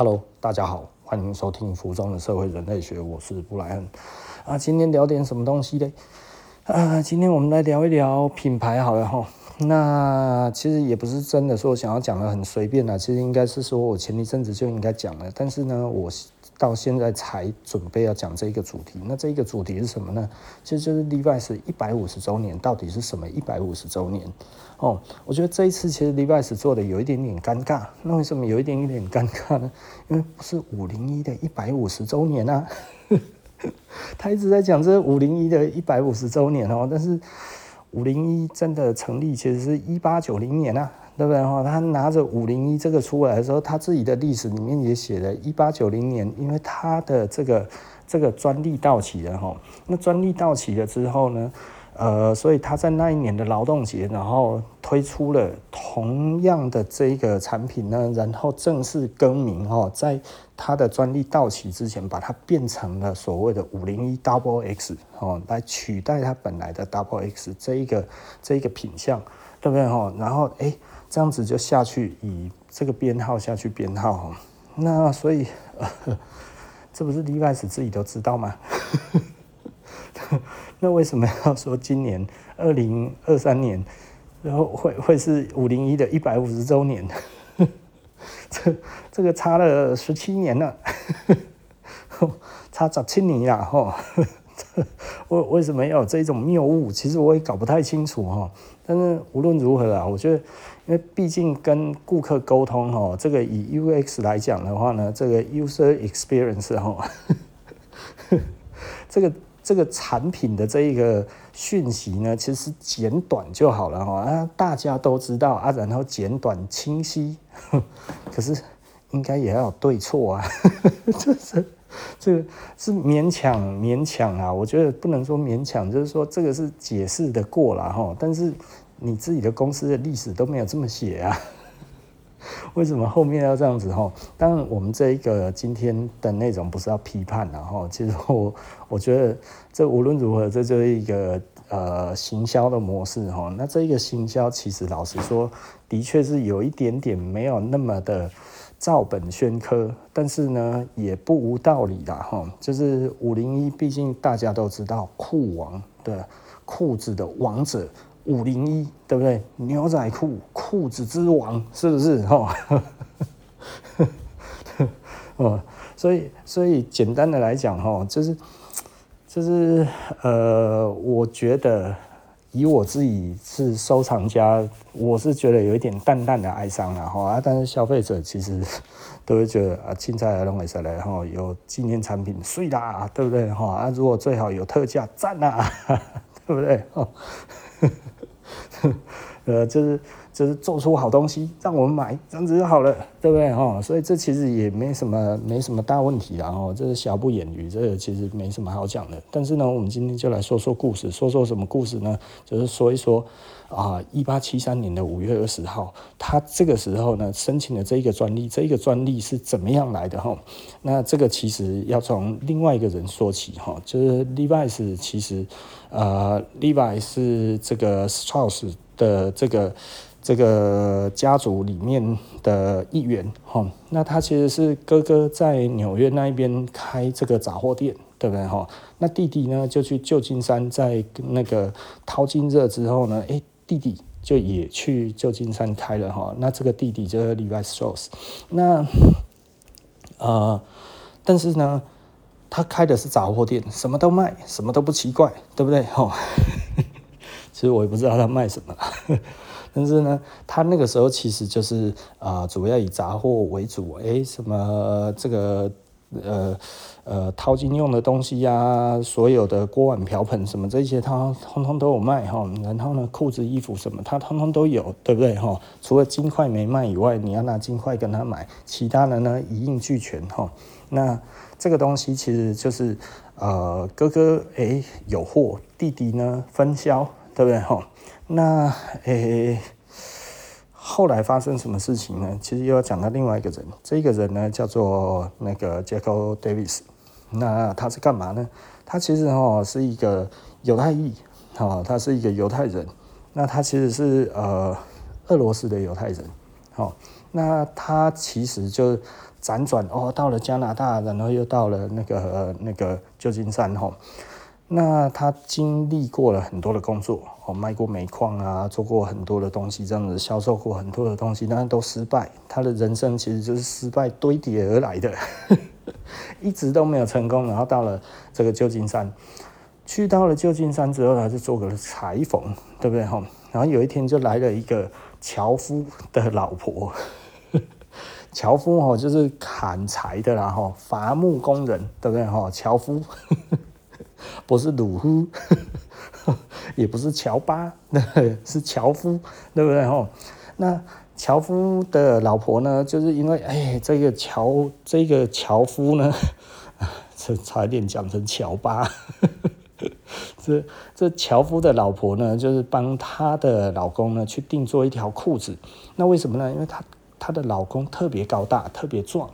Hello，大家好，欢迎收听《服装的社会人类学》，我是布莱恩。啊，今天聊点什么东西呢？啊，今天我们来聊一聊品牌好了哈。那其实也不是真的说想要讲的很随便啊，其实应该是说我前一阵子就应该讲了，但是呢，我到现在才准备要讲这一个主题。那这一个主题是什么呢？其实就是 Levi's 一百五十周年到底是什么？一百五十周年哦，我觉得这一次其实 Levi's 做的有一点点尴尬。那为什么有一点点尴尬呢？因为不是五零一的一百五十周年啊，他一直在讲这五零一的一百五十周年哦，但是。五零一真的成立，其实是一八九零年啊，对不对哈？他拿着五零一这个出来的时候，他自己的历史里面也写了一八九零年，因为他的这个这个专利到期了哈。那专利到期了之后呢？呃，所以他在那一年的劳动节，然后推出了同样的这个产品呢，然后正式更名哦，在他的专利到期之前，把它变成了所谓的五零一 Double X 哦，来取代他本来的 Double X 这一个这一个品项，对不对哈？然后哎，这样子就下去以这个编号下去编号，那所以呃，这不是 Levi's 自己都知道吗？那为什么要说今年二零二三年，然后会会是五零一的一百五十周年？这这个差了十七年了，差十七年了哈。为为什么有这种谬误？其实我也搞不太清楚哈。但是无论如何啊，我觉得，因为毕竟跟顾客沟通哈，这个以 UX 来讲的话呢，这个 User Experience 哈，这个。这个产品的这一个讯息呢，其实简短就好了哈，啊，大家都知道啊，然后简短清晰，可是应该也要有对错啊，这是这个是勉强勉强啊，我觉得不能说勉强，就是说这个是解释的过了哈，但是你自己的公司的历史都没有这么写啊。为什么后面要这样子哈？当然，我们这一个今天的内容不是要批判的哈。其实我我觉得这无论如何，这就是一个呃行销的模式哈。那这一个行销其实老实说，的确是有一点点没有那么的照本宣科，但是呢也不无道理啦哈。就是五零一，毕竟大家都知道裤王的裤子的王者。五零一对不对？牛仔裤裤子之王是不是？哈 哦，所以所以简单的来讲，哈，就是就是呃，我觉得以我自己是收藏家，我是觉得有一点淡淡的哀伤了哈。啊，但是消费者其实 都会觉得啊，青菜来弄一下来哈，有纪念产品碎啦，对不对？哈啊，如果最好有特价赞啊，对不对？哈。呃，就是就是做出好东西让我们买，这样子就好了，对不对哈？所以这其实也没什么没什么大问题啊。哦，这是瑕不掩瑜，这个其实没什么好讲的。但是呢，我们今天就来说说故事，说说什么故事呢？就是说一说啊，一八七三年的五月二十号，他这个时候呢申请了这一个专利，这一个专利是怎么样来的哈？那这个其实要从另外一个人说起哈，就是 Levi's 其实呃，Levi 是这个 Strauss 的这个这个家族里面的一员哈，那他其实是哥哥在纽约那一边开这个杂货店，对不对哈？那弟弟呢就去旧金山，在那个淘金热之后呢，诶，弟弟就也去旧金山开了哈。那这个弟弟就是 Levi Strauss，那呃，但是呢，他开的是杂货店，什么都卖，什么都不奇怪，对不对哈？其实我也不知道他卖什么，但是呢，他那个时候其实就是啊、主要以杂货为主，哎，什么这个呃呃淘金用的东西呀、所有的锅碗瓢盆什么这些，他通通都有卖哈。然后呢，裤子、衣服什么，他通通都有，对不对哈？除了金块没卖以外，你要拿金块跟他买，其他的呢一应俱全哈。那这个东西其实就是呃，哥哥哎有货，弟弟呢分销。对不对哈？那诶、欸，后来发生什么事情呢？其实又要讲到另外一个人，这个人呢叫做那个 Jaco Davis。那他是干嘛呢？他其实哈是一个犹太裔，哈，他是一个犹太人。那他其实是呃俄罗斯的犹太人，好。那他其实就辗转哦，到了加拿大，然后又到了那个、那个旧金山吼。那他经历过了很多的工作，哦，卖过煤矿啊，做过很多的东西，这样子销售过很多的东西，但是都失败。他的人生其实就是失败堆叠而来的，一直都没有成功。然后到了这个旧金山，去到了旧金山之后，他就做个裁缝，对不对哈？然后有一天就来了一个樵夫的老婆，樵夫哦，就是砍柴的啦哈，伐木工人，对不对哈？樵夫。不是鲁夫，也不是乔巴，是樵夫，对不对吼？那樵夫的老婆呢？就是因为哎，这个樵这个樵夫呢，这差点讲成乔巴。这这樵夫的老婆呢，就是帮她的老公呢去定做一条裤子。那为什么呢？因为她她的老公特别高大，特别壮，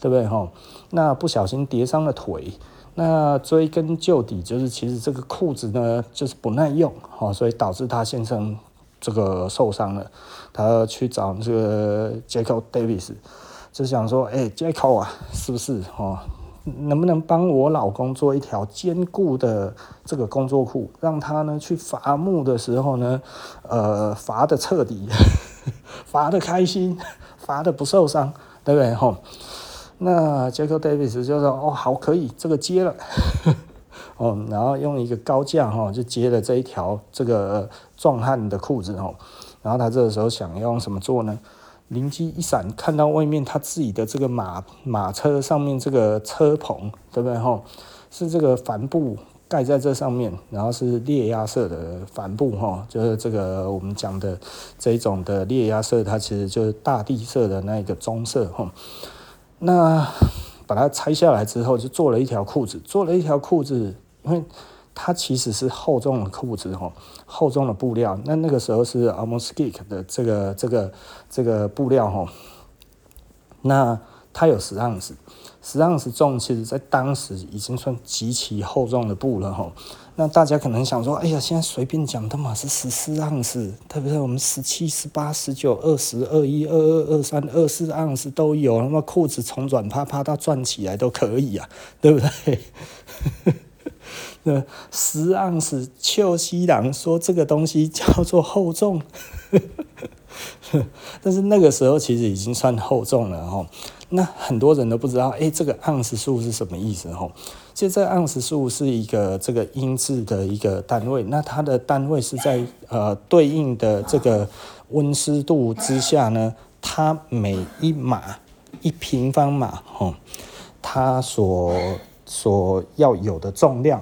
对不对哈？那不小心跌伤了腿。那追根究底，就是其实这个裤子呢，就是不耐用，哈，所以导致她先生这个受伤了。她去找这个 Jacob Davis，就想说，哎，Jacob 啊，是不是哦，能不能帮我老公做一条坚固的这个工作裤，让他呢去伐木的时候呢，呃，伐得彻底，伐得开心，罚的不受伤，对不对？吼。那杰克·戴维斯就说：“哦，好，可以，这个接了，哦，然后用一个高价哈，就接了这一条这个壮汉的裤子哦。然后他这个时候想用什么做呢？灵机一闪，看到外面他自己的这个马马车上面这个车棚，对不对？吼，是这个帆布盖在这上面，然后是烈压色的帆布哈，就是这个我们讲的这一种的烈压色，它其实就是大地色的那个棕色哈。”那把它拆下来之后，就做了一条裤子。做了一条裤子，因为它其实是厚重的裤子哈，厚重的布料。那那个时候是 Almost-Geek 的这个这个这个布料哈。那它有十盎司，十盎司重，其实在当时已经算极其厚重的布了哈。那大家可能想说，哎呀，现在随便讲的嘛是十四盎司，特别是我们十七、十八、十九、二十、二一、二二、二三、二四盎司都有，那么裤子从软趴趴到转起来都可以啊，对不对？那十盎司，秋西郎说这个东西叫做厚重，但是那个时候其实已经算厚重了哈。那很多人都不知道，哎，这个盎司数是什么意思哈？其实这盎司数是一个这个音质的一个单位，那它的单位是在呃对应的这个温湿度之下呢，它每一码一平方码哈，它所所要有的重量，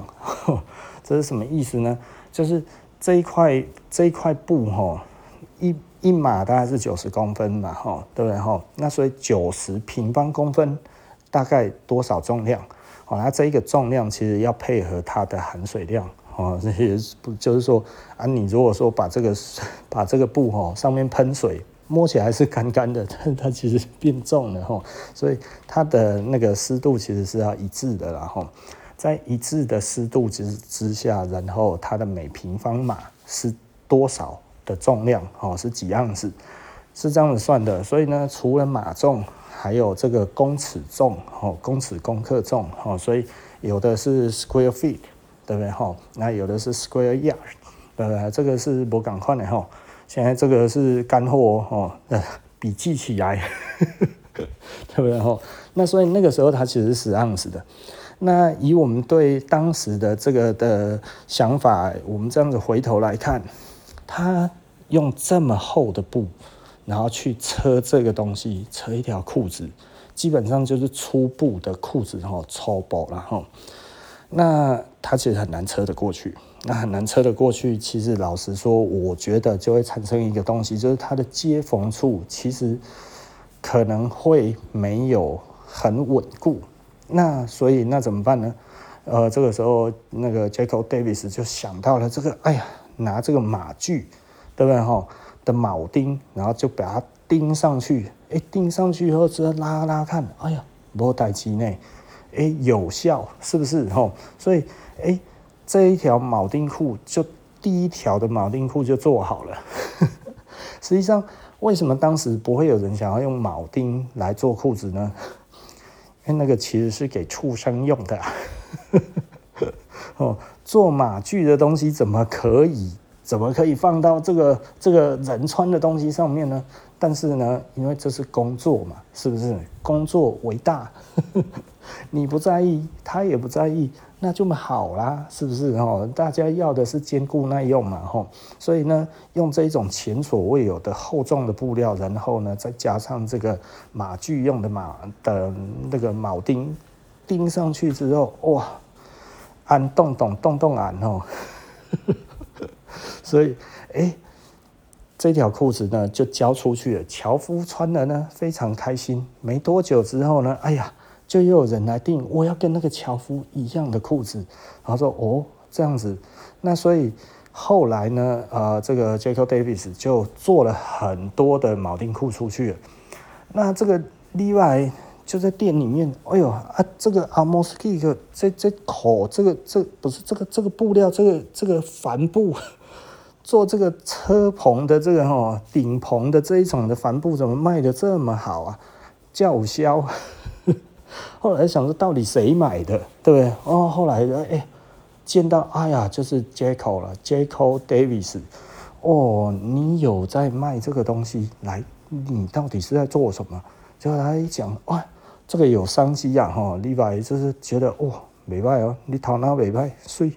这是什么意思呢？就是这一块这一块布哈，一一码大概是九十公分嘛哈，对不对哈？那所以九十平方公分大概多少重量？哦，那这一个重量其实要配合它的含水量，哦，这些不就是说啊，你如果说把这个 把这个布哈上面喷水，摸起来是干干的，但 它其实变重了哈，所以它的那个湿度其实是要一致的，然后在一致的湿度之之下，然后它的每平方码是多少的重量，哦，是几盎司，是这样子算的，所以呢，除了码重。还有这个公尺重，哦，公尺公克重，哦，所以有的是 square feet，对不对？哈，那有的是 square yard，对不对？这个是不赶快的哈。现在这个是干货哦，那笔记起来，对不对？哈，那所以那个时候它其实是十盎司的。那以我们对当时的这个的想法，我们这样子回头来看，他用这么厚的布。然后去车这个东西，车一条裤子，基本上就是粗布的裤子，然后超薄然后。那它其实很难车得过去，那很难车得过去。其实老实说，我觉得就会产生一个东西，就是它的接缝处其实可能会没有很稳固。那所以那怎么办呢？呃，这个时候那个 Jacob Davis 就想到了这个，哎呀，拿这个马具，对不对哈？的铆钉，然后就把它钉上去。哎，钉上去以后，只要拉拉看，哎呀，没代志呢，哎，有效，是不是？吼，所以，哎，这一条铆钉裤就第一条的铆钉裤就做好了。实际上，为什么当时不会有人想要用铆钉来做裤子呢？因为那个其实是给畜生用的。哦，做马具的东西怎么可以？怎么可以放到这个这个人穿的东西上面呢？但是呢，因为这是工作嘛，是不是？工作为大，你不在意，他也不在意，那就好啦，是不是？哦，大家要的是坚固耐用嘛，吼。所以呢，用这种前所未有的厚重的布料，然后呢，再加上这个马具用的马的那个铆钉，钉上去之后，哇，按洞洞洞洞按哦。所以，哎。这条裤子呢就交出去了，樵夫穿了呢非常开心。没多久之后呢，哎呀，就又有人来订，我要跟那个樵夫一样的裤子。然后说哦这样子，那所以后来呢，呃，这个 Jaco Davis 就做了很多的铆钉裤出去了。那这个 Levi 就在店里面，哎呦啊，这个 Amos Geek 这这口这个这不是这个这个布料这个这个帆布。做这个车棚的这个哈顶棚的这一种的帆布怎么卖得这么好啊？叫嚣！后来想说到底谁买的，对不对？哦，后来哎见到哎呀就是 Jaco 了，Jaco Davis。哦，你有在卖这个东西？来，你到底是在做什么？就他一讲哇，这个有商机啊！哈，Levi 就是觉得哇，没卖哦，你头脑没卖，水。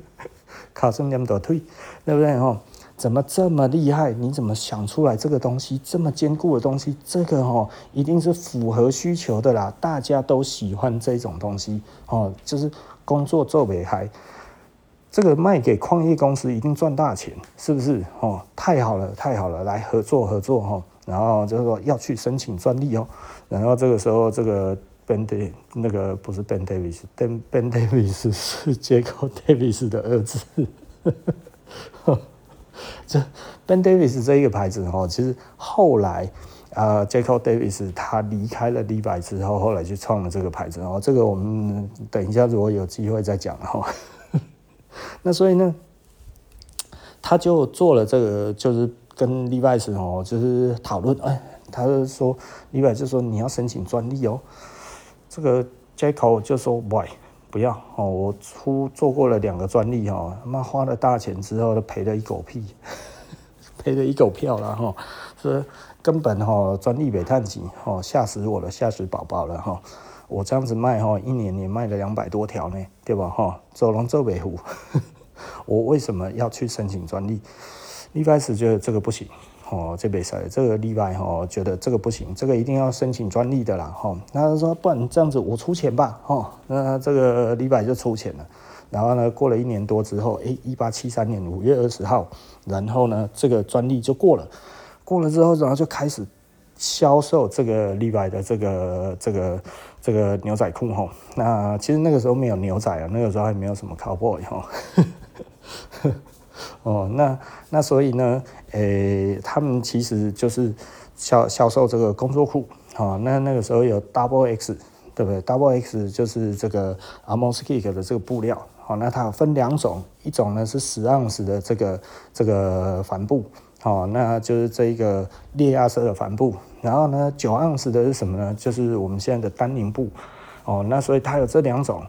卡森那么多腿，对不对哈？怎么这么厉害？你怎么想出来这个东西这么坚固的东西？这个哦一定是符合需求的啦，大家都喜欢这种东西哦，就是工作做美嗨，这个卖给矿业公司一定赚大钱，是不是？哦，太好了，太好了，来合作合作哈，然后就是说要去申请专利哦，然后这个时候这个。Ben Davis 那个不是 Ben Davis，Ben Ben Davis 是 Jacob Davis 的儿子。这 Ben Davis 这一个牌子哦，其实后来啊，Jacob Davis 他离开了 Levi 之后，后来就创了这个牌子哦。这个我们等一下如果有机会再讲哈。那所以呢，他就做了这个，就是跟 Levi 哦，就是讨论，哎，他就说 Levi 就说你要申请专利哦。这个 Jaco 就说：“喂，不要哦！我出做过了两个专利哦，他妈花了大钱之后都赔了一狗屁，赔了一狗票了哈！是根本哈专利没探及哦，吓死我了，吓死宝宝了哈！我这样子卖哈，一年也卖了两百多条呢，对吧哈？走龙走北湖，我为什么要去申请专利？一开始觉得这个不行。”哦，这边赛这个例外哦，觉得这个不行，这个一定要申请专利的啦哈。那他说，不然这样子我出钱吧哦。那这个例外就出钱了。然后呢，过了一年多之后，诶，一八七三年五月二十号，然后呢，这个专利就过了。过了之后，然后就开始销售这个例外的这个这个这个牛仔裤哈。那其实那个时候没有牛仔啊，那个时候还没有什么 cowboy 哈。哦，哦那那所以呢，诶、他们其实就是销销售这个工作裤，哦，那那个时候有 Double X，对不对？Double X 就是这个 amo skick 的这个布料，哦，那它分两种，一种呢是十盎司的这个这个帆布，哦，那就是这一个烈亚色的帆布，然后呢九盎司的是什么呢？就是我们现在的丹宁布，哦，那所以它有这两种。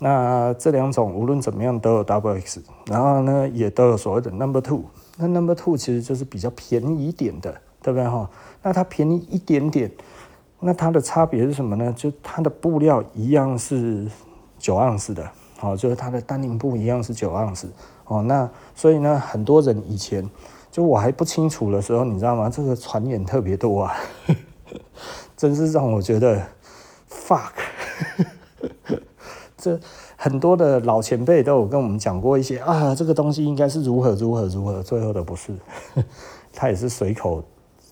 那这两种无论怎么样都有 double X，然后呢也都有所谓的 number two。那 number two 其实就是比较便宜一点的，对不对哈？那它便宜一点点，那它的差别是什么呢？就它的布料一样是九盎司的，哦，就是它的丹宁布一样是九盎司，哦，那所以呢，很多人以前就我还不清楚的时候，你知道吗？这个传言特别多啊，真是让我觉得 fuck。很多的老前辈都有跟我们讲过一些啊，这个东西应该是如何如何如何，最后的不是，他也是随口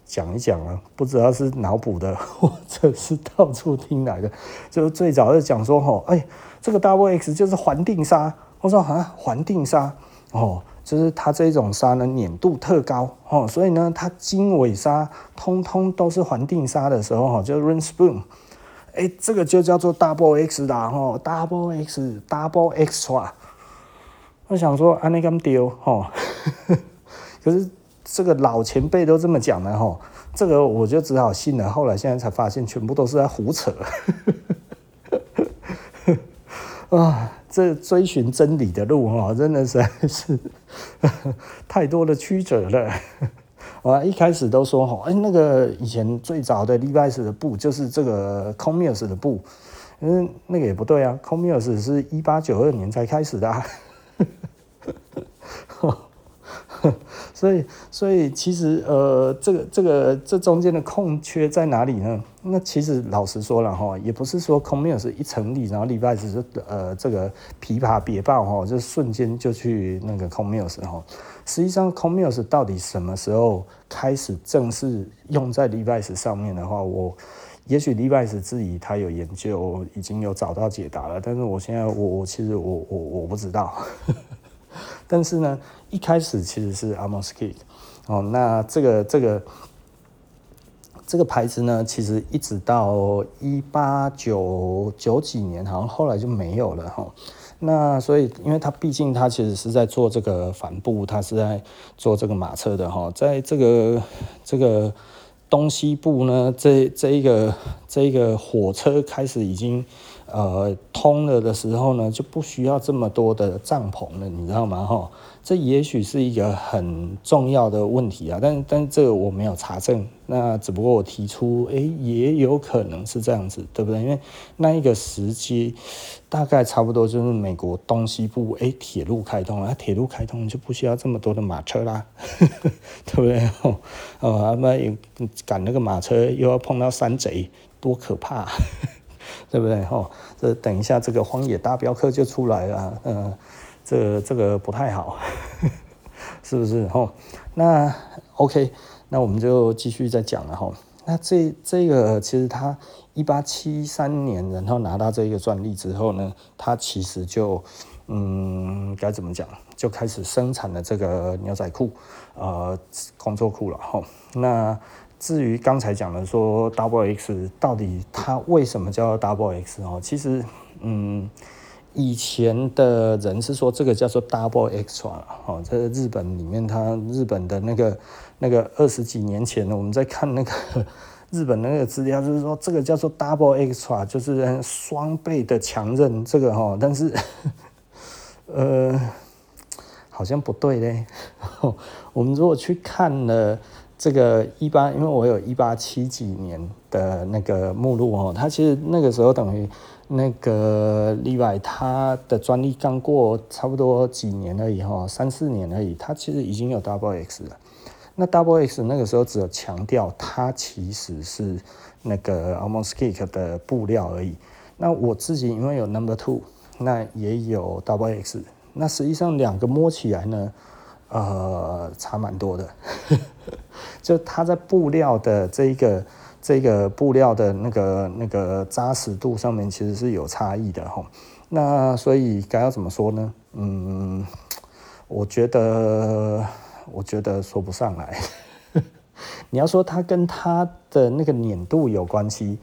讲一讲啊，不知道是脑补的或者是到处听来的。就最早是讲说吼，哎，这个 Double X 就是环定纱，我说啊，环定纱哦，就是它这种纱呢粘度特高哦，所以呢它经纬纱通通都是环定纱的时候哈，就 Rain Spoon。哎、欸，这个就叫做 double X 啦，吼，double X，double Extra。我想说，安尼咁丢，吼，可是这个老前辈都这么讲了哈，这个我就只好信了。后来现在才发现，全部都是在胡扯。啊，这追寻真理的路哈，真的是是太多的曲折了。我一开始都说哈，哎，那个以前最早的 Levi's 的布就是这个 Commerce 的布，嗯，那个也不对啊，Commerce 是一八九二年才开始的啊。所以，所以其实，呃，这个，这个，这中间的空缺在哪里呢？那其实老实说了哈，也不是说 Commerce 一成立，然后 Levi's 是呃这个琵琶别棒哈，就瞬间就去那个 Commerce 哈。实际上，Commerce 到底什么时候开始正式用在 Levi's 上面的话，我也许 Levi's 自己他有研究，已经有找到解答了，但是我现在我我其实我我我不知道。但是呢，一开始其实是 Amoske，哦，那这个这个这个牌子呢，其实一直到一八九九几年，好像后来就没有了哈。那所以，因为他毕竟他其实是在做这个帆布，他是在做这个马车的哈，在这个这个东西部呢，这这一个这一个火车开始已经。呃，通了的时候呢，就不需要这么多的帐篷了，你知道吗？哈，这也许是一个很重要的问题啊，但但这个我没有查证，那只不过我提出，哎，也有可能是这样子，对不对？因为那一个时期大概差不多就是美国东西部，哎，铁路开通了，铁路开通就不需要这么多的马车啦，对不对？哦，啊，那赶那个马车又要碰到山贼，多可怕！对不对？吼，这等一下这个荒野大镖客就出来了，嗯、这个、这个不太好，是不是？吼，那 OK，那我们就继续再讲了，吼。那这这个其实他一八七三年，然后拿到这个专利之后呢，他其实就嗯该怎么讲，就开始生产了这个牛仔裤，呃，工作裤了，吼，那。至于刚才讲的说 Double X 到底它为什么叫 Double X 哦？其实，嗯，以前的人是说这个叫做 Double Extra 哦，在日本里面，它日本的那个那个二十几年前呢，我们在看那个 日本那个资料，就是说这个叫做 Double Extra，就是双倍的强韧这个哈，但是，呃，好像不对嘞。我们如果去看了。这个一八，因为我有一八七几年的那个目录哦，它其实那个时候等于那个例外，它的专利刚过差不多几年而已哈，三四年而已，它其实已经有 Double X 了。那 Double X 那个时候只有强调它其实是那个 almost geek 的布料而已。那我自己因为有 Number Two，那也有 Double X，那实际上两个摸起来呢，呃，差蛮多的。就它在布料的这一个这个布料的那个那个扎实度上面，其实是有差异的哈。那所以该要怎么说呢？嗯，我觉得我觉得说不上来。你要说它跟它的那个粘度有关系，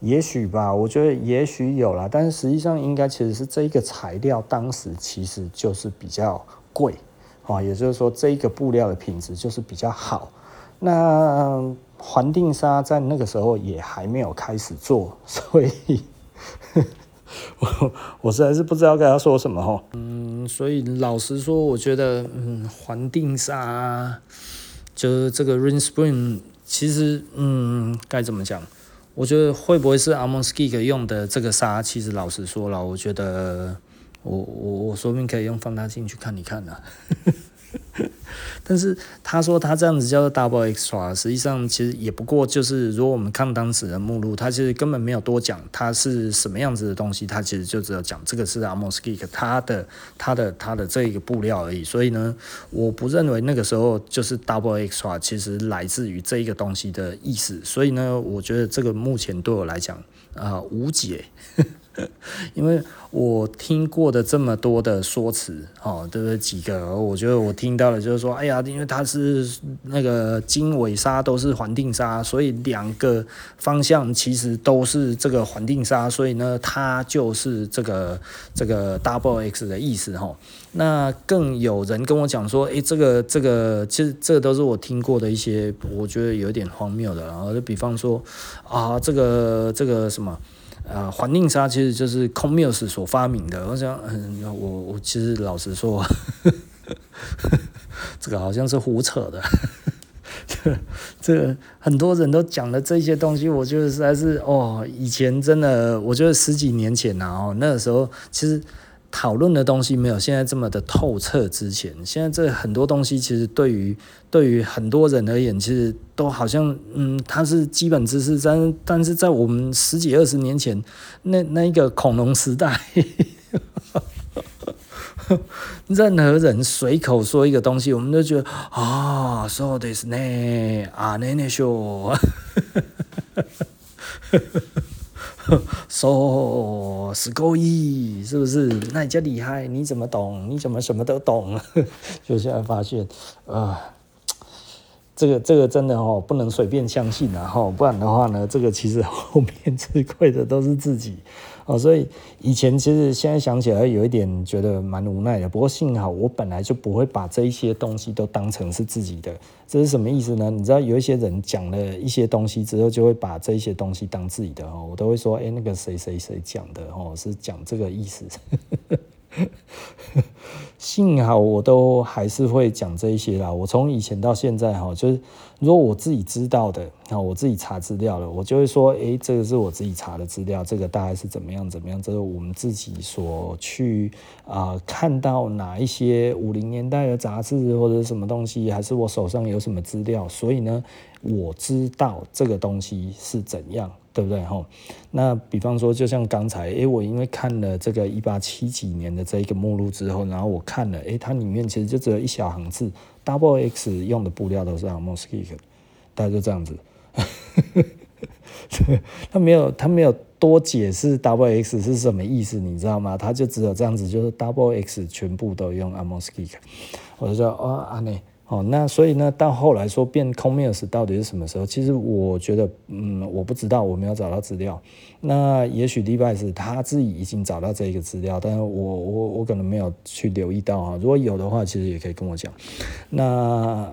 也许吧。我觉得也许有啦，但是实际上应该其实是这一个材料当时其实就是比较贵啊，也就是说这一个布料的品质就是比较好。那环定沙在那个时候也还没有开始做，所以我我实在是不知道该要说什么哈。嗯，所以老实说，我觉得嗯，环定纱就是这个 Rain Spring，其实嗯该怎么讲？我觉得会不会是 Amos Geek 用的这个沙？其实老实说了，我觉得我我我说不定可以用放大镜去看一看啊。但是他说他这样子叫做 double extra，实际上其实也不过就是，如果我们看当时的目录，他其实根本没有多讲它是什么样子的东西，他其实就只有讲这个是 Amos Geek 它的他的他的这一个布料而已。所以呢，我不认为那个时候就是 double extra，其实来自于这一个东西的意思。所以呢，我觉得这个目前对我来讲啊、无解。因为我听过的这么多的说辞，哦，对不对？几个，我觉得我听到的就是说，哎呀，因为它是那个经纬纱都是环定纱，所以两个方向其实都是这个环定纱，所以呢，它就是这个这个 double X 的意思，哈。那更有人跟我讲说，哎，这个这个，其实这个都是我听过的一些，我觉得有点荒谬的，然后就比方说，啊，这个这个什么。啊，环宁沙其实就是 Comus 所发明的。我想，嗯，我我其实老实说，这个好像是胡扯的。这这很多人都讲的这些东西，我觉得实在是哦，以前真的，我觉得十几年前呐，哦，那个时候其实。讨论的东西没有现在这么的透彻。之前，现在这很多东西其实对于对于很多人而言，其实都好像嗯，它是基本知识，但但是在我们十几二十年前，那那一个恐龙时代，任何人随口说一个东西，我们都觉得啊，so this 呢，啊，那那说。说是够意，是不是？那你叫厉害，你怎么懂？你怎么什么都懂？就现在发现，啊、这个这个真的哦，不能随便相信啊，哈，不然的话呢，这个其实后面吃亏的都是自己。哦，所以以前其实现在想起来有一点觉得蛮无奈的，不过幸好我本来就不会把这一些东西都当成是自己的，这是什么意思呢？你知道有一些人讲了一些东西之后，就会把这一些东西当自己的哦，我都会说，哎，那个谁谁谁讲的哦，是讲这个意思。幸好我都还是会讲这一些啦。我从以前到现在哈，就是如果我自己知道的，那，我自己查资料了，我就会说，诶，这个是我自己查的资料，这个大概是怎么样怎么样，这是我们自己所去啊、看到哪一些五零年代的杂志或者什么东西，还是我手上有什么资料，所以呢，我知道这个东西是怎样。对不对哈？那比方说，就像刚才，诶，我因为看了这个一八七几年的这一个目录之后，然后我看了，诶，它里面其实就只有一小行字，Double X 用的布料都是 Amoski，大概就这样子。他没有，他没有多解释 Double X 是什么意思，你知道吗？他就只有这样子，就是 Double X 全部都用 Amoski，我就说，哦，阿内。哦，那所以呢，到后来说变 Comills 到底是什么时候？其实我觉得，嗯，我不知道，我没有找到资料。那也许 Levi's 他自己已经找到这个资料，但是我我我可能没有去留意到哈。如果有的话，其实也可以跟我讲。那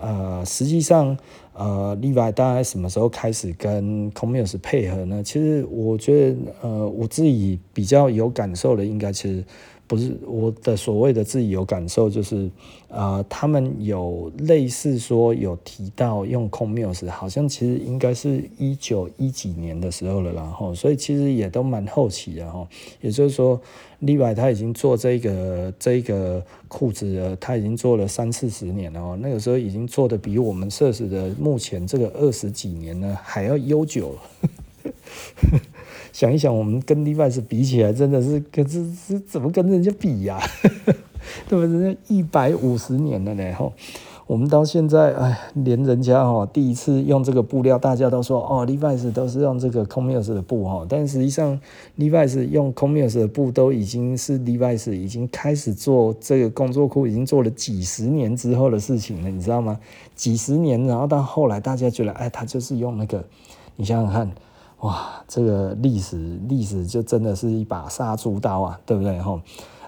呃，实际上呃，Levi 大概什么时候开始跟 Comills 配合呢？其实我觉得，呃，我自己比较有感受的，应该其实。不是我的所谓的自己有感受，就是呃，他们有类似说有提到用 Comills，好像其实应该是一九一几年的时候了，然后所以其实也都蛮后期的哈。也就是说，Levi 他已经做这个这个裤子，他已经做了三四十年了哦。那个时候已经做的比我们 Sirs 的目前这个二十几年呢还要悠久了。想一想，我们跟 Levi's 比起来，真的是，可是是怎么跟人家比呀？对不对？人家一百五十年了呢，吼，我们到现在，哎，连人家哈第一次用这个布料，大家都说哦，Levi's 都是用这个 Comills 的布哈，但实际上 Levi's 用 Comills 的布都已经是 Levi's 已经开始做这个工作裤，已经做了几十年之后的事情了，你知道吗？几十年，然后到后来大家觉得，哎，他就是用那个，你想想看。哇，这个历史历史就真的是一把杀猪刀啊，对不对哈？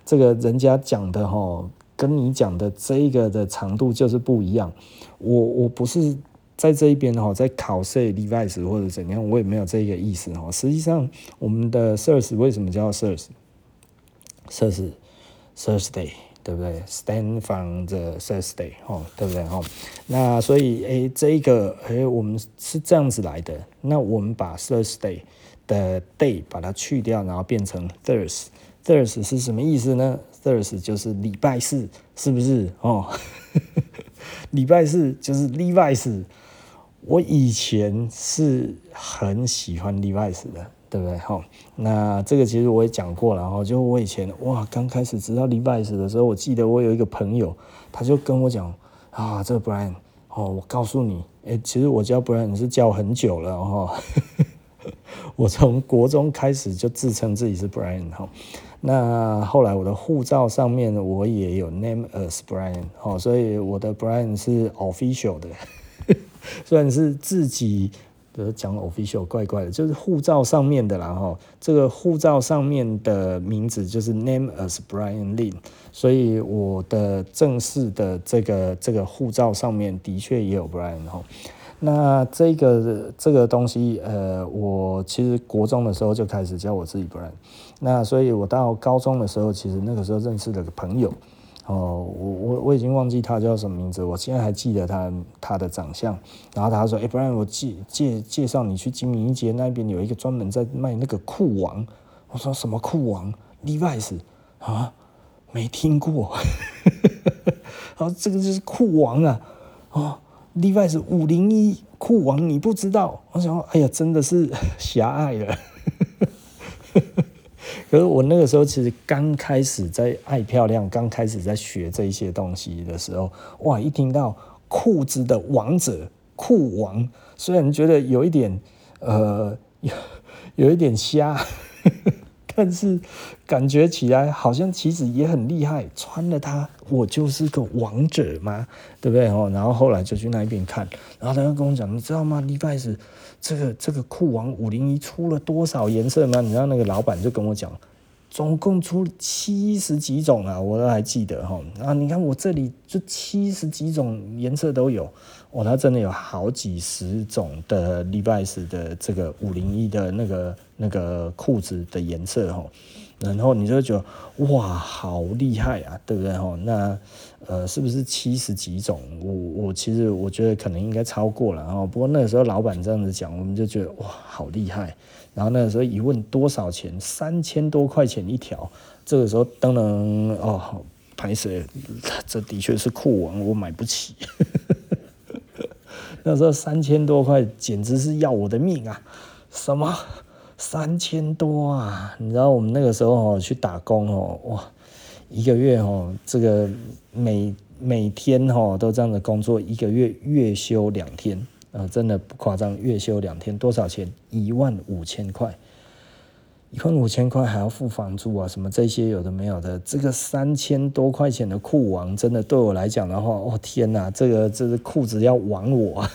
这个人家讲的哈，跟你讲的这个的长度就是不一样。我我不是在这一边哈，在考试 Levi's 或者怎样，我也没有这个意思哈。实际上，我们的 Sirs 为什么叫 Sirs？Sirs，Thursday。对不对？Stand from the Thursday，哦，对不对？哦，那所以，诶，这一个，诶，我们是这样子来的。那我们把 Thursday 的 day 把它去掉，然后变成 Thurs。Thurs 是什么意思呢？Thurs 就是礼拜四，是不是？哦，礼拜四就是 Levi's。我以前是很喜欢 Levi's 的。对不对？哈，那这个其实我也讲过了哈，就我以前哇，刚开始知道 Levi's 的时候，我记得我有一个朋友，他就跟我讲啊，这个 Brian 哦，我告诉你，哎，其实我叫 Brian 是叫很久了哈，我从国中开始就自称自己是 Brian 哈。那后来我的护照上面我也有 name as Brian 哦，所以我的 Brian 是 official 的，虽然是自己就是讲 official 怪怪的，就是护照上面的啦哈。这个护照上面的名字就是 name as Brian Lin，所以我的正式的这个这个护照上面的确也有 Brian 哈。那这个这个东西，呃，我其实国中的时候就开始叫我自己 Brian。那所以，我到高中的时候，其实那个时候认识了个朋友，哦，我我我已经忘记他叫什么名字，我现在还记得他他的长相。然后他说：“哎、不然我介介介绍你去金明街那边有一个专门在卖那个酷王。”我说：“什么酷王？Levi's 啊？没听过。”然后这个就是酷王啊，哦，Levi's 五零一酷王，你不知道？我想说，哎呀，真的是 狭隘了。可是我那个时候其实刚开始在爱漂亮，刚开始在学这些东西的时候，哇！一听到裤子的王者裤王，虽然觉得有一点呃有有一点瞎，但是感觉起来好像其实也很厉害。穿了它，我就是个王者嘛，对不对哦？然后后来就去那边看，然后他就跟我讲，你知道吗？Levi's 这个这个酷王五零一出了多少颜色吗？你知道那个老板就跟我讲，总共出七十几种啊，我都还记得哈。啊，你看我这里就七十几种颜色都有，哦，它真的有好几十种的 Levi's 的这个五零一的那个那个裤子的颜色哈。然后你就觉得哇，好厉害啊，对不对哈？那呃，是不是七十几种？我我其实我觉得可能应该超过了哈。不过那个时候老板这样子讲，我们就觉得哇，好厉害。然后那个时候一问多少钱，三千多块钱一条。这个时候当然哦，拍摄，这的确是酷王，我买不起。那时候三千多块简直是要我的命啊！什么？三千多啊！你知道我们那个时候哦去打工哦，哇，一个月哦，这个每每天哦都这样的工作，一个月月休两天啊，真的不夸张，月休两天多少钱？一万五千块，一万五千块还要付房租啊，什么这些有的没有的，这个三千多块钱的裤王，真的对我来讲的话，哦天哪，这个这个裤子要亡我。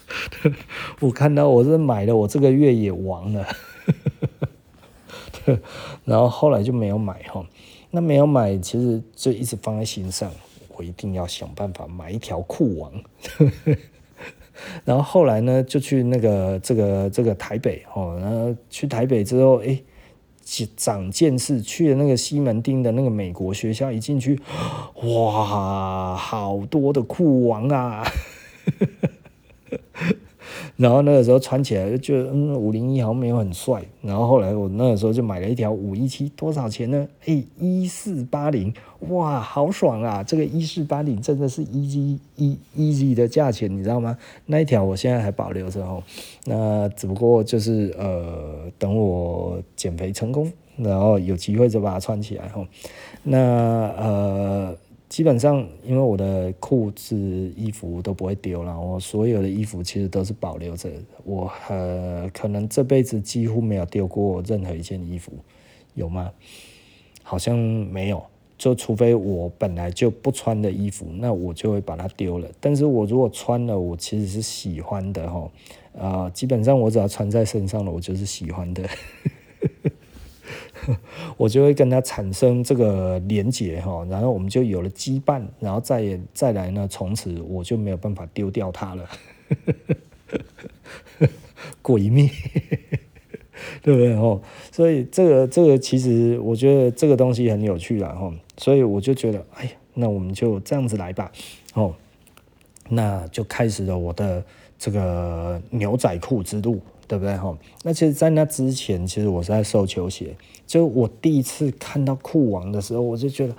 我看到我是买了，我这个月也亡了，然后后来就没有买哈。那没有买，其实就一直放在心上，我一定要想办法买一条酷王。然后后来呢，就去那个这个这个台北哦，然后去台北之后，哎，长见识，去了那个西门町的那个美国学校，一进去，哇，好多的酷王啊！然后那个时候穿起来就觉得，嗯，五零一好像没有很帅。然后后来我那个时候就买了一条五一七，多少钱呢？哎，一四八零，哇，好爽啊！这个一四八零真的是 easy easy 的价钱，你知道吗？那一条我现在还保留着哦。那只不过就是呃，等我减肥成功，然后有机会就把它穿起来哦。那呃。基本上，因为我的裤子、衣服都不会丢了，我所有的衣服其实都是保留着。我呃，可能这辈子几乎没有丢过任何一件衣服，有吗？好像没有，就除非我本来就不穿的衣服，那我就会把它丢了。但是我如果穿了，我其实是喜欢的哈。呃，基本上我只要穿在身上了，我就是喜欢的。我就会跟他产生这个连结哈，然后我们就有了羁绊，然后再再来呢，从此我就没有办法丢掉他了，鬼灭，对不对哈？所以这个这个其实我觉得这个东西很有趣啦哈，所以我就觉得，哎呀，那我们就这样子来吧，哦，那就开始了我的这个牛仔裤之路。对不对哈？那其实，在那之前，其实我是在收球鞋。就我第一次看到酷王的时候，我就觉得，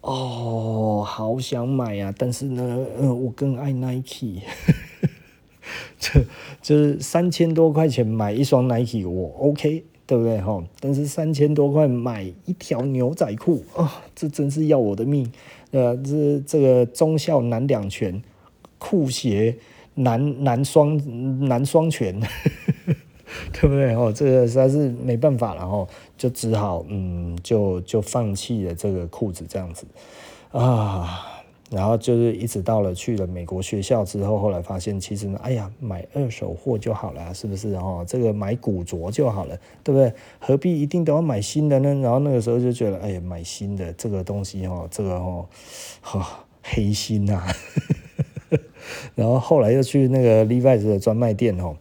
哦，好想买呀！但是呢，嗯，我更爱 Nike，就就是三千多块钱买一双 Nike，我 OK，对不对哈？但是三千多块买一条牛仔裤啊、哦，这真是要我的命！呃，这这个忠孝难两全，酷鞋。难难双难双全，对不对？哦，这个实在是没办法，然后就只好嗯，就就放弃了这个裤子这样子啊。然后就是一直到了去了美国学校之后，后来发现其实呢，哎呀，买二手货就好了，是不是？哦，这个买古着就好了，对不对？何必一定都要买新的呢？然后那个时候就觉得，哎呀，买新的这个东西哦，这个哦，哈、黑心呐、啊。然后后来又去那个 Levi's 的专卖店哦，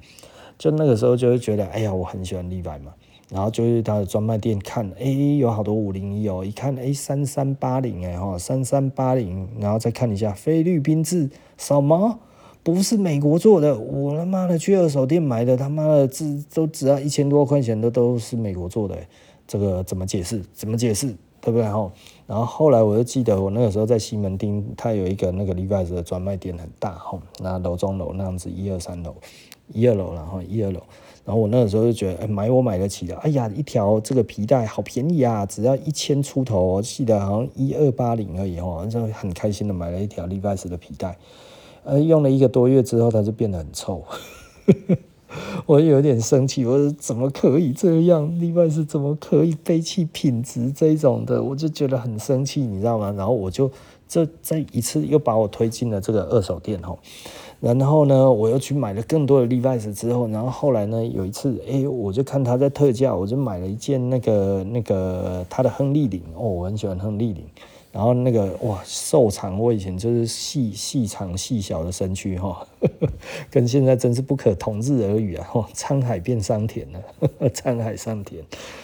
就那个时候就会觉得，哎呀，我很喜欢 Levi 嘛。然后就是他的专卖店看，哎，有好多五零一哦，一看，哎，三三八零，哎哈，三三八零，然后再看一下菲律宾制，什么？不是美国做的？我他妈的去二手店买的，他妈的字都只要一千多块钱的，都是美国做的，这个怎么解释？怎么解释？对不对哈？然后后来我就记得，我那个时候在西门町，它有一个那个 Levi's 的专卖店，很大哈，那楼中楼那样子，一二三楼，一二楼，然后一二楼。然后我那个时候就觉得，哎，买我买得起的。哎呀，一条这个皮带好便宜啊，只要一千出头，我记得好像一二八零而已哦，就很开心的买了一条 Levi's 的皮带。呃，用了一个多月之后，它就变得很臭，我有点生气，我说怎么可以这样？Levi's 怎么可以背弃品质这种的？我就觉得很生气，你知道吗？然后我就这再一次又把我推进了这个二手店哦。然后呢，我又去买了更多的 Levi's 之后，然后后来呢，有一次，哎，我就看他在特价，我就买了一件那个那个他的亨利领哦，我很喜欢亨利领。然后那个哇，瘦长，我以前就是细细长细小的身躯哈，跟现在真是不可同日而语啊！沧海变桑田了，沧海桑田。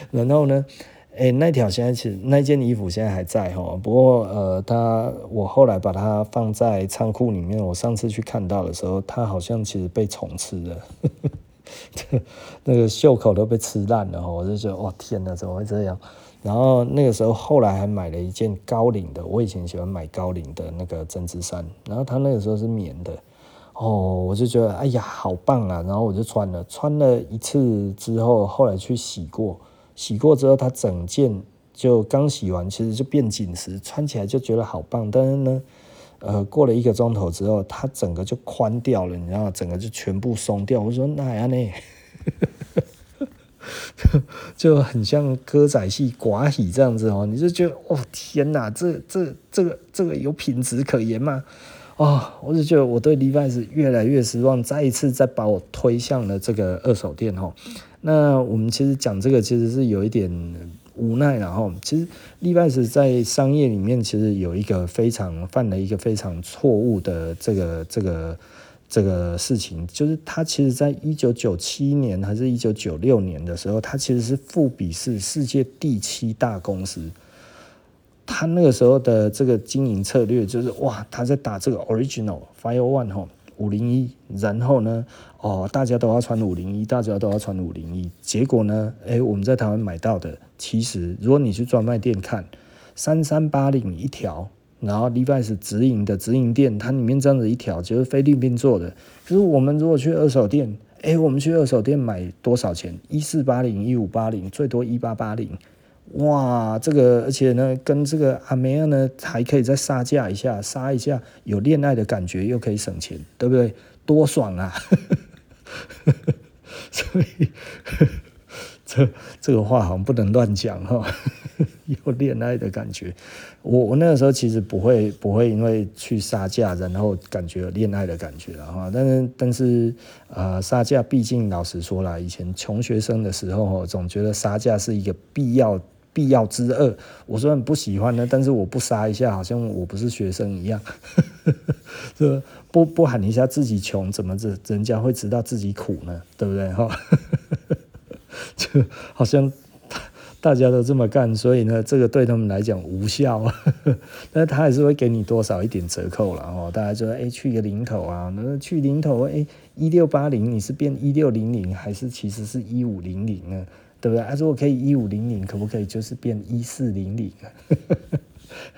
然后呢？哎，那条现在其实那件衣服现在还在哈，不过呃，它我后来把它放在仓库里面。我上次去看到的时候，它好像其实被虫吃了，那个袖口都被吃烂了。我就觉得哇天哪，怎么会这样？然后那个时候后来还买了一件高领的，我以前喜欢买高领的那个针织衫，然后它那个时候是棉的哦，我就觉得哎呀好棒啊，然后我就穿了，穿了一次之后，后来去洗过。洗过之后，它整件就刚洗完，其实就变紧实，穿起来就觉得好棒。但是呢，呃，过了一个钟头之后，它整个就宽掉了，你知道吗？整个就全部松掉。我说那样呢，就很像歌仔戏寡喜这样子哦。你就觉得哦天哪，这这这个这个有品质可言吗？哦，我就觉得我对 Levi's 越来越失望，再一次再把我推向了这个二手店哦。那我们其实讲这个其实是有一点无奈，然后其实 Levi's 在商业里面其实有一个非常犯了一个非常错误的这个这个这个事情，就是他其实在一九九七年还是一九九六年的时候，他其实是富比是世界第七大公司，他那个时候的这个经营策略就是哇，他在打这个 Original Fire One 哈。五零一，然后呢，哦，大家都要穿五零一，大家都要穿五零一。结果呢，诶，我们在台湾买到的，其实如果你去专卖店看，三三八零一条，然后 Levi's 直营的直营店，它里面这样子一条，就是菲律宾做的。可是我们如果去二手店，诶，我们去二手店买多少钱？一四八零、一五八零，最多一八八零。哇，这个而且呢，跟这个阿梅尔呢还可以再杀价一下，杀一下有恋爱的感觉，又可以省钱，对不对？多爽啊！所以这这个话好像不能乱讲哈，有恋爱的感觉。我我那个时候其实不会不会因为去杀价，然后感觉有恋爱的感觉了哈。但是但是呃，杀价毕竟老实说啦，以前穷学生的时候，总觉得杀价是一个必要。必要之恶，我虽然不喜欢呢，但是我不杀一下，好像我不是学生一样。这不不喊一下自己穷，怎么着人家会知道自己苦呢？对不对？哈，就好像大家都这么干，所以呢，这个对他们来讲无效。但是他还是会给你多少一点折扣了哦。大家就说，哎，去个零头啊，那去零头，哎，一六八零，你是变一六零零，还是其实是一五零零呢？对不对？他说我可以一五零零，可不可以就是变一四零零？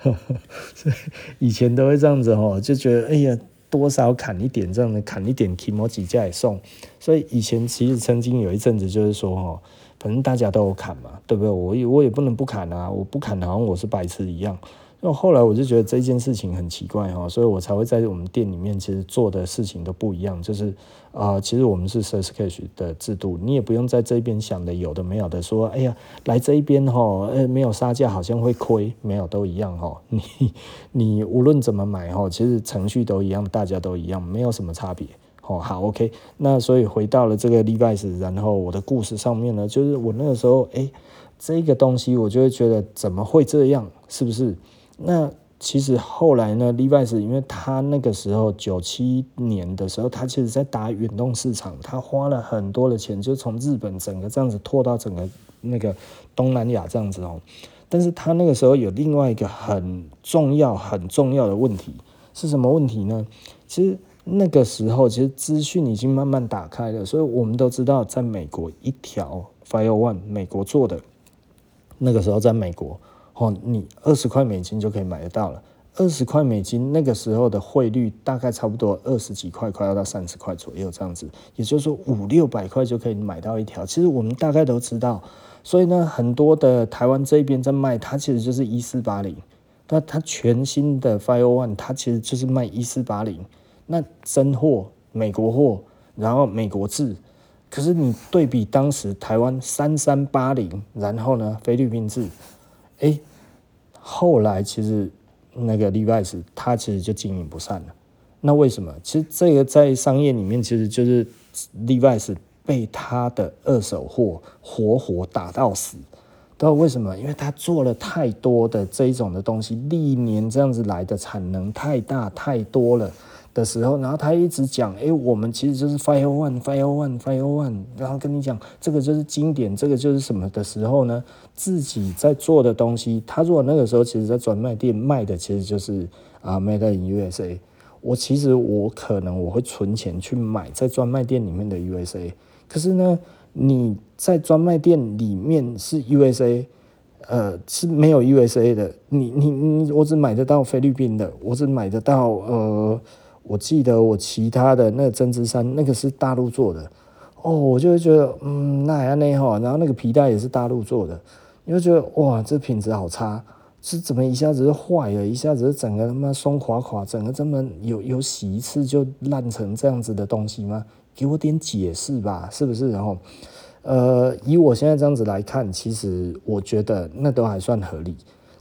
所以以前都会这样子哦，就觉得哎呀，多少砍一点，这样的砍一点，提摩几价也送。所以以前其实曾经有一阵子就是说哦，反正大家都有砍嘛，对不对？我也我也不能不砍啊，我不砍好像我是白痴一样。那后来我就觉得这件事情很奇怪哦，所以我才会在我们店里面其实做的事情都不一样，就是、呃，其实我们是 Sales Cash 的制度，你也不用在这边想的有的没有的说，哎呀，来这一边哈，呃，没有杀价好像会亏，没有都一样哈，你你无论怎么买哈，其实程序都一样，大家都一样，没有什么差别。哦，好，OK，那所以回到了这个 Levi's，然后我的故事上面呢，就是我那个时候，哎，这个东西我就会觉得怎么会这样，是不是？那其实后来呢，Levi's，因为他那个时候九七年的时候，他其实在打远东市场，他花了很多的钱，就从日本整个这样子拓到整个那个东南亚这样子哦。但是他那个时候有另外一个很重要、很重要的问题是什么问题呢？其实。那个时候，其实资讯已经慢慢打开了，所以我们都知道，在美国一条 Fire One 美国做的，那个时候在美国，哦，你二十块美金就可以买得到了。二十块美金那个时候的汇率大概差不多二十几块，快要到三十块左右这样子，也就是说五六百块就可以买到一条。其实我们大概都知道，所以呢，很多的台湾这边在卖，它其实就是一四八零，那它全新的 Fire One 它其实就是卖一四八零。那真货，美国货，然后美国制，可是你对比当时台湾三三八零，然后呢菲律宾制，哎，后来其实那个 Levi's 它其实就经营不善了。那为什么？其实这个在商业里面其实就是 Levi's 被他的二手货活活打到死。都为什么？因为他做了太多的这一种的东西，历年这样子来的产能太大太多了。的时候，然后他一直讲，哎，我们其实就是 Fire One，Fire One，Fire One，然后跟你讲这个就是经典，这个就是什么的时候呢？自己在做的东西，他如果那个时候其实在专卖店卖的其实就是啊 Made in USA，我其实我可能我会存钱去买在专卖店里面的 USA，可是呢，你在专卖店里面是 USA，呃是没有 USA 的，你你你我只买得到菲律宾的，我只买得到呃。我记得我其他的那个针织衫，那个是大陆做的，哦，我就觉得，嗯，那还那好，然后那个皮带也是大陆做的，你就觉得哇，这品质好差，是怎么一下子就坏了，一下子整个他妈松垮垮，整个这么有有洗一次就烂成这样子的东西吗？给我点解释吧，是不是？然后，呃，以我现在这样子来看，其实我觉得那都还算合理，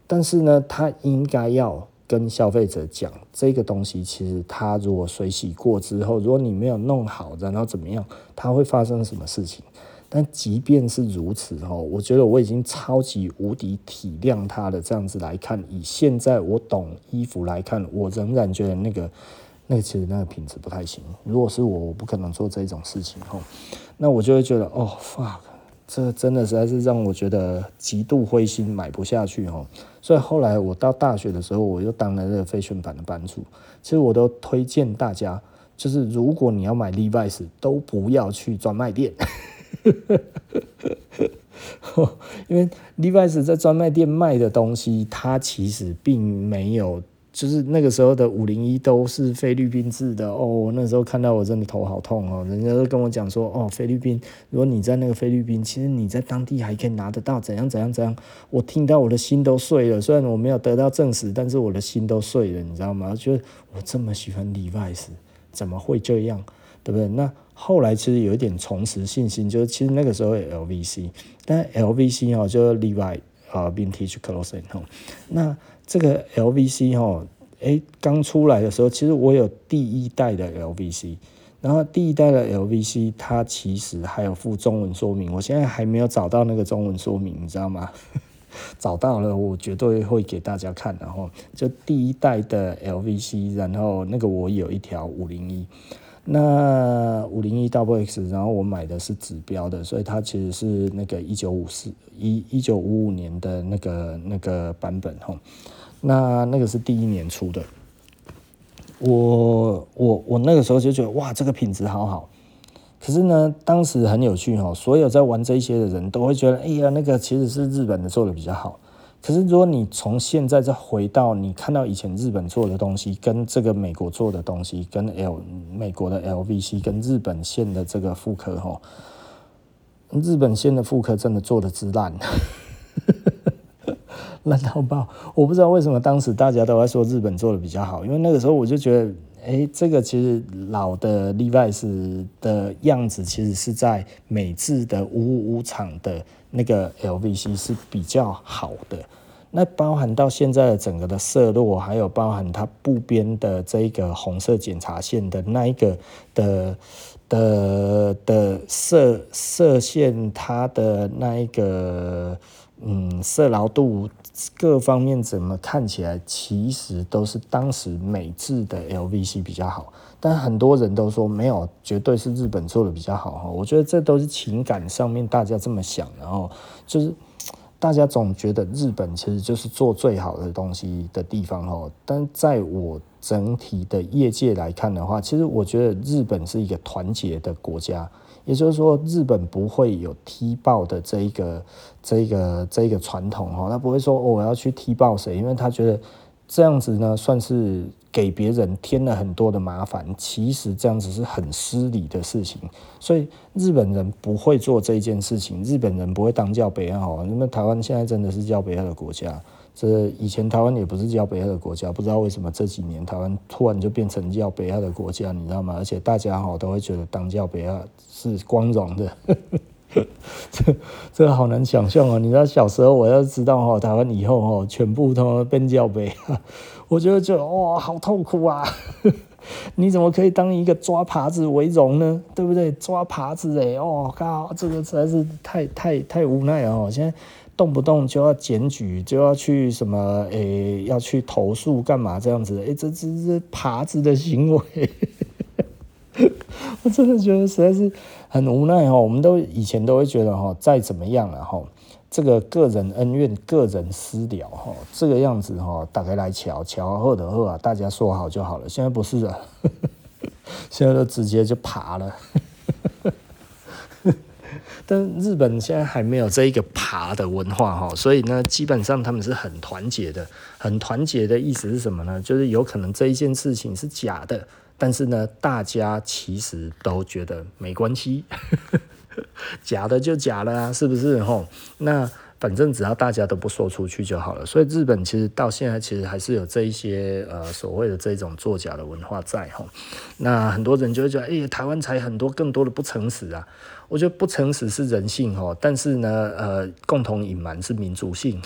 但是呢，他应该要。跟消费者讲这个东西，其实它如果水洗过之后，如果你没有弄好，然后怎么样，它会发生什么事情？但即便是如此哦，我觉得我已经超级无敌体谅它的这样子来看，以现在我懂衣服来看，我仍然觉得那个那其实那个品质不太行。如果是我，我不可能做这种事情哦。那我就会觉得哦，fuck。这真的实在是让我觉得极度灰心，买不下去哦。所以后来我到大学的时候，我又当了这个飞旋版的班主。其实我都推荐大家，就是如果你要买 Levi's，都不要去专卖店，因为 Levi's 在专卖店卖的东西，它其实并没有。就是那个时候的五零一都是菲律宾制的哦，那时候看到我真的头好痛哦。人家都跟我讲说哦，菲律宾，如果你在那个菲律宾，其实你在当地还可以拿得到，怎样怎样怎样。我听到我的心都碎了，虽然我没有得到证实，但是我的心都碎了，你知道吗？就是我这么喜欢 Levi's，怎么会这样，对不对？那后来其实有一点重拾信心，就是其实那个时候有 LVC，但 LVC 哦，就是 Levi 啊，Vintage Clothing 哦，那。这个 LVC 哈，诶，刚出来的时候，其实我有第一代的 LVC，然后第一代的 LVC 它其实还有附中文说明，我现在还没有找到那个中文说明，你知道吗？找到了，我绝对会给大家看。然后就第一代的 LVC，然后那个我有一条五零一，那五零一 Double X，然后我买的是指标的，所以它其实是那个一九五四一一九五五年的那个那个版本哈。那那个是第一年出的，我我我那个时候就觉得哇，这个品质好好。可是呢，当时很有趣哈，所有在玩这些的人都会觉得，哎呀，那个其实是日本的做的比较好。可是如果你从现在再回到你看到以前日本做的东西，跟这个美国做的东西，跟 L 美国的 LVC 跟日本线的这个复刻哈，日本线的复刻真的做的之烂。烂到爆。我不知道为什么当时大家都在说日本做的比较好，因为那个时候我就觉得，哎、这个其实老的 Levi's 的样子，其实是在美制的五五五厂的那个 LVC 是比较好的。那包含到现在的整个的色落，还有包含它布边的这个红色检查线的那一个的的的色色线，它的那一个嗯色牢度各方面怎么看起来，其实都是当时美制的 LVC 比较好，但很多人都说没有，绝对是日本做的比较好哈。我觉得这都是情感上面大家这么想，然后就是。大家总觉得日本其实就是做最好的东西的地方哦，但在我整体的业界来看的话，其实我觉得日本是一个团结的国家，也就是说，日本不会有踢爆的这一个、这一个、这一个传统哦，他不会说哦，我要去踢爆谁，因为他觉得这样子呢算是。给别人添了很多的麻烦，其实这样子是很失礼的事情，所以日本人不会做这件事情。日本人不会当叫北亚，因为台湾现在真的是叫北亚的国家。这以前台湾也不是叫北亚的国家，不知道为什么这几年台湾突然就变成叫北亚的国家，你知道吗？而且大家哈都会觉得当叫北亚是光荣的。这这好难想象啊！你知道小时候我要知道哈，台湾以后哈全部都变叫北亚。我觉得就哇，好痛苦啊！你怎么可以当一个抓耙子为荣呢？对不对？抓耙子哎，哦靠，这个实在是太太太无奈了哦！现在动不动就要检举，就要去什么诶，要去投诉干嘛这样子？诶，这这这耙子的行为，我真的觉得实在是很无奈哦。我们都以前都会觉得哈，再怎么样了哈。这个个人恩怨，个人私了哈，这个样子哈，大家来瞧瞧后的后啊，大家说好就好了。现在不是了，现在都直接就爬了。但日本现在还没有这一个爬的文化哈，所以呢，基本上他们是很团结的。很团结的意思是什么呢？就是有可能这一件事情是假的，但是呢，大家其实都觉得没关系。假的就假了啊，是不是吼？那反正只要大家都不说出去就好了。所以日本其实到现在其实还是有这一些呃所谓的这种作假的文化在吼。那很多人就会觉得，哎、台湾才很多更多的不诚实啊。我觉得不诚实是人性吼，但是呢，呃，共同隐瞒是民族性。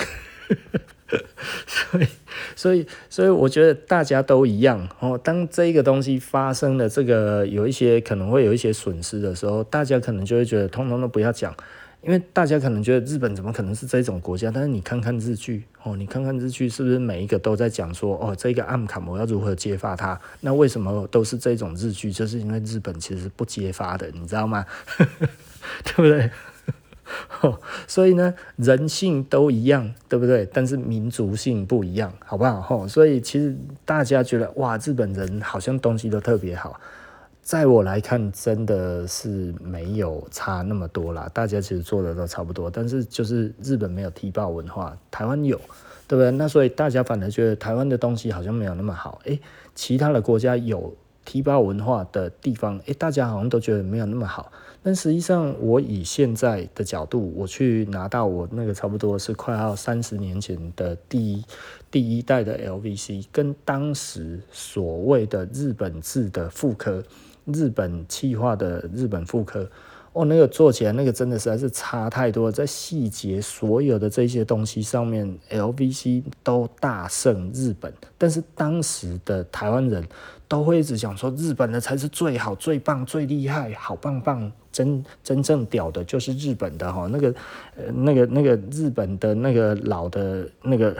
所以，所以，所以，我觉得大家都一样哦。当这个东西发生了，这个有一些可能会有一些损失的时候，大家可能就会觉得通通都不要讲，因为大家可能觉得日本怎么可能是这种国家？但是你看看日剧哦，你看看日剧是不是每一个都在讲说哦，这个暗卡我要如何揭发它？那为什么都是这种日剧？就是因为日本其实不揭发的，你知道吗？对不对？所以呢，人性都一样，对不对？但是民族性不一样，好不好？所以其实大家觉得哇，日本人好像东西都特别好，在我来看，真的是没有差那么多啦。大家其实做的都差不多，但是就是日本没有踢爆文化，台湾有，对不对？那所以大家反而觉得台湾的东西好像没有那么好，诶，其他的国家有踢爆文化的地方，诶，大家好像都觉得没有那么好。但实际上，我以现在的角度，我去拿到我那个差不多是快要三十年前的第一第一代的 LVC，跟当时所谓的日本制的复刻、日本气化的日本复刻，哦，那个做起来那个真的实在是差太多，在细节所有的这些东西上面，LVC 都大胜日本。但是当时的台湾人都会一直讲说，日本的才是最好、最棒、最厉害、好棒棒。真真正屌的就是日本的哈，那个呃那个那个日本的那个老的那个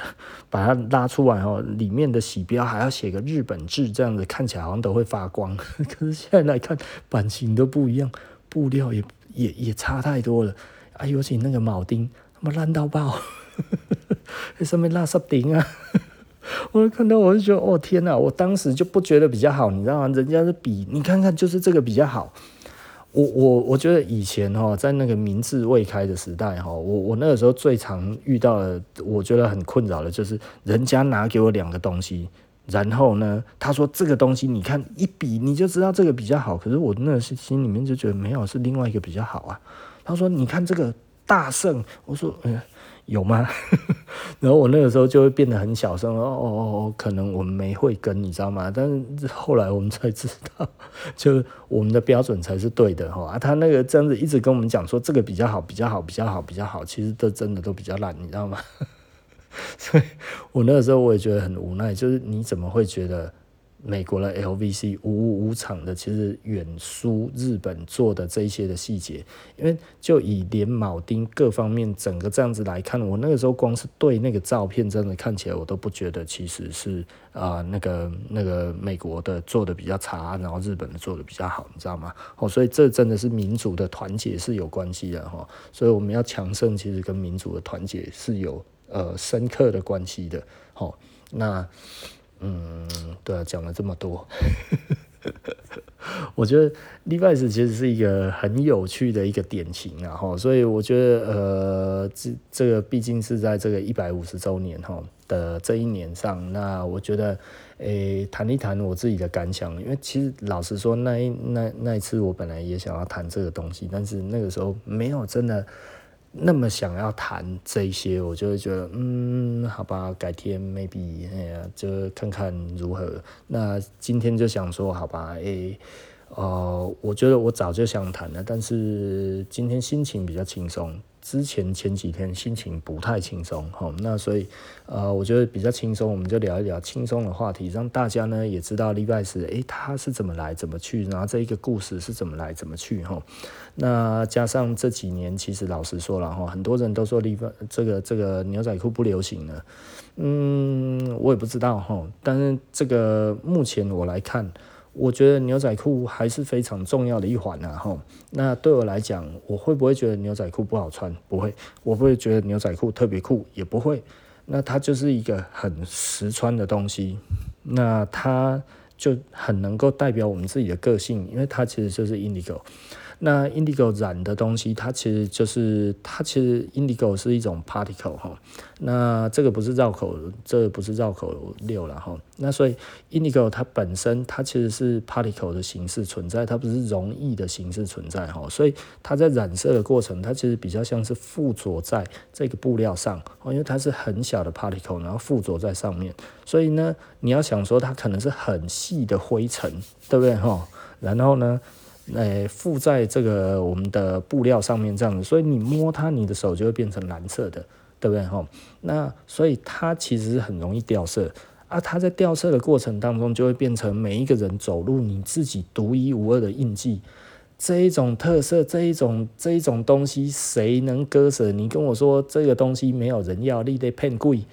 把它拉出来哦，里面的洗标还要写个日本字，这样子看起来好像都会发光。可是现在来看版型都不一样，布料也也也差太多了啊！尤其那个铆钉他妈烂到爆，那上面垃圾钉啊！我看到我就觉得哦天哪！我当时就不觉得比较好，你知道吗？人家是比你看看就是这个比较好。我我我觉得以前哈，在那个明治未开的时代哈，我我那个时候最常遇到的，我觉得很困扰的就是，人家拿给我两个东西，然后呢，他说这个东西你看一比你就知道这个比较好，可是我那是心里面就觉得没有，是另外一个比较好啊。他说你看这个大圣，我说嗯。有吗？然后我那个时候就会变得很小声，哦哦哦，可能我们没会跟，你知道吗？但是后来我们才知道，就我们的标准才是对的哈。啊，他那个这样子一直跟我们讲说这个比较好，比较好，比较好，比较好，其实这真的都比较烂，你知道吗？所以我那个时候我也觉得很无奈，就是你怎么会觉得？美国的 LVC 五五五厂的其实远输日本做的这一些的细节，因为就以连铆钉各方面整个这样子来看，我那个时候光是对那个照片真的看起来，我都不觉得其实是啊、呃、那个那个美国的做的比较差，然后日本的做的比较好，你知道吗？哦，所以这真的是民族的团结是有关系的哈，所以我们要强盛，其实跟民族的团结是有呃深刻的关系的。好，那。嗯，对啊，讲了这么多，我觉得 Levi's 其实是一个很有趣的一个典型啊，哈，所以我觉得呃，这这个毕竟是在这个一百五十周年哈的这一年上，那我觉得诶，谈一谈我自己的感想，因为其实老实说，那一那那一次我本来也想要谈这个东西，但是那个时候没有真的。那么想要谈这些，我就会觉得，嗯，好吧，改天 maybe，哎呀，就看看如何。那今天就想说，好吧，哎、欸，呃，我觉得我早就想谈了，但是今天心情比较轻松。之前前几天心情不太轻松，哈，那所以，呃，我觉得比较轻松，我们就聊一聊轻松的话题，让大家呢也知道 Levi's，哎，他是怎么来怎么去，然后这一个故事是怎么来怎么去，哈。那加上这几年，其实老实说了，哈，很多人都说利百这个这个牛仔裤不流行了，嗯，我也不知道，哈，但是这个目前我来看。我觉得牛仔裤还是非常重要的一环啊，吼。那对我来讲，我会不会觉得牛仔裤不好穿？不会。我不会觉得牛仔裤特别酷？也不会。那它就是一个很实穿的东西，那它就很能够代表我们自己的个性，因为它其实就是 Indigo。那 indigo 染的东西，它其实就是它其实 indigo 是一种 particle 哈。那这个不是绕口，这个不是绕口六了哈。那所以 indigo 它本身它其实是 particle 的形式存在，它不是溶液的形式存在哈。所以它在染色的过程，它其实比较像是附着在这个布料上哦，因为它是很小的 particle，然后附着在上面。所以呢，你要想说它可能是很细的灰尘，对不对哈？然后呢？诶，附在这个我们的布料上面，这样子，所以你摸它，你的手就会变成蓝色的，对不对？哈，那所以它其实很容易掉色啊。它在掉色的过程当中，就会变成每一个人走路你自己独一无二的印记。这一种特色，这一种这一种东西，谁能割舍？你跟我说这个东西没有人要，你得骗贵。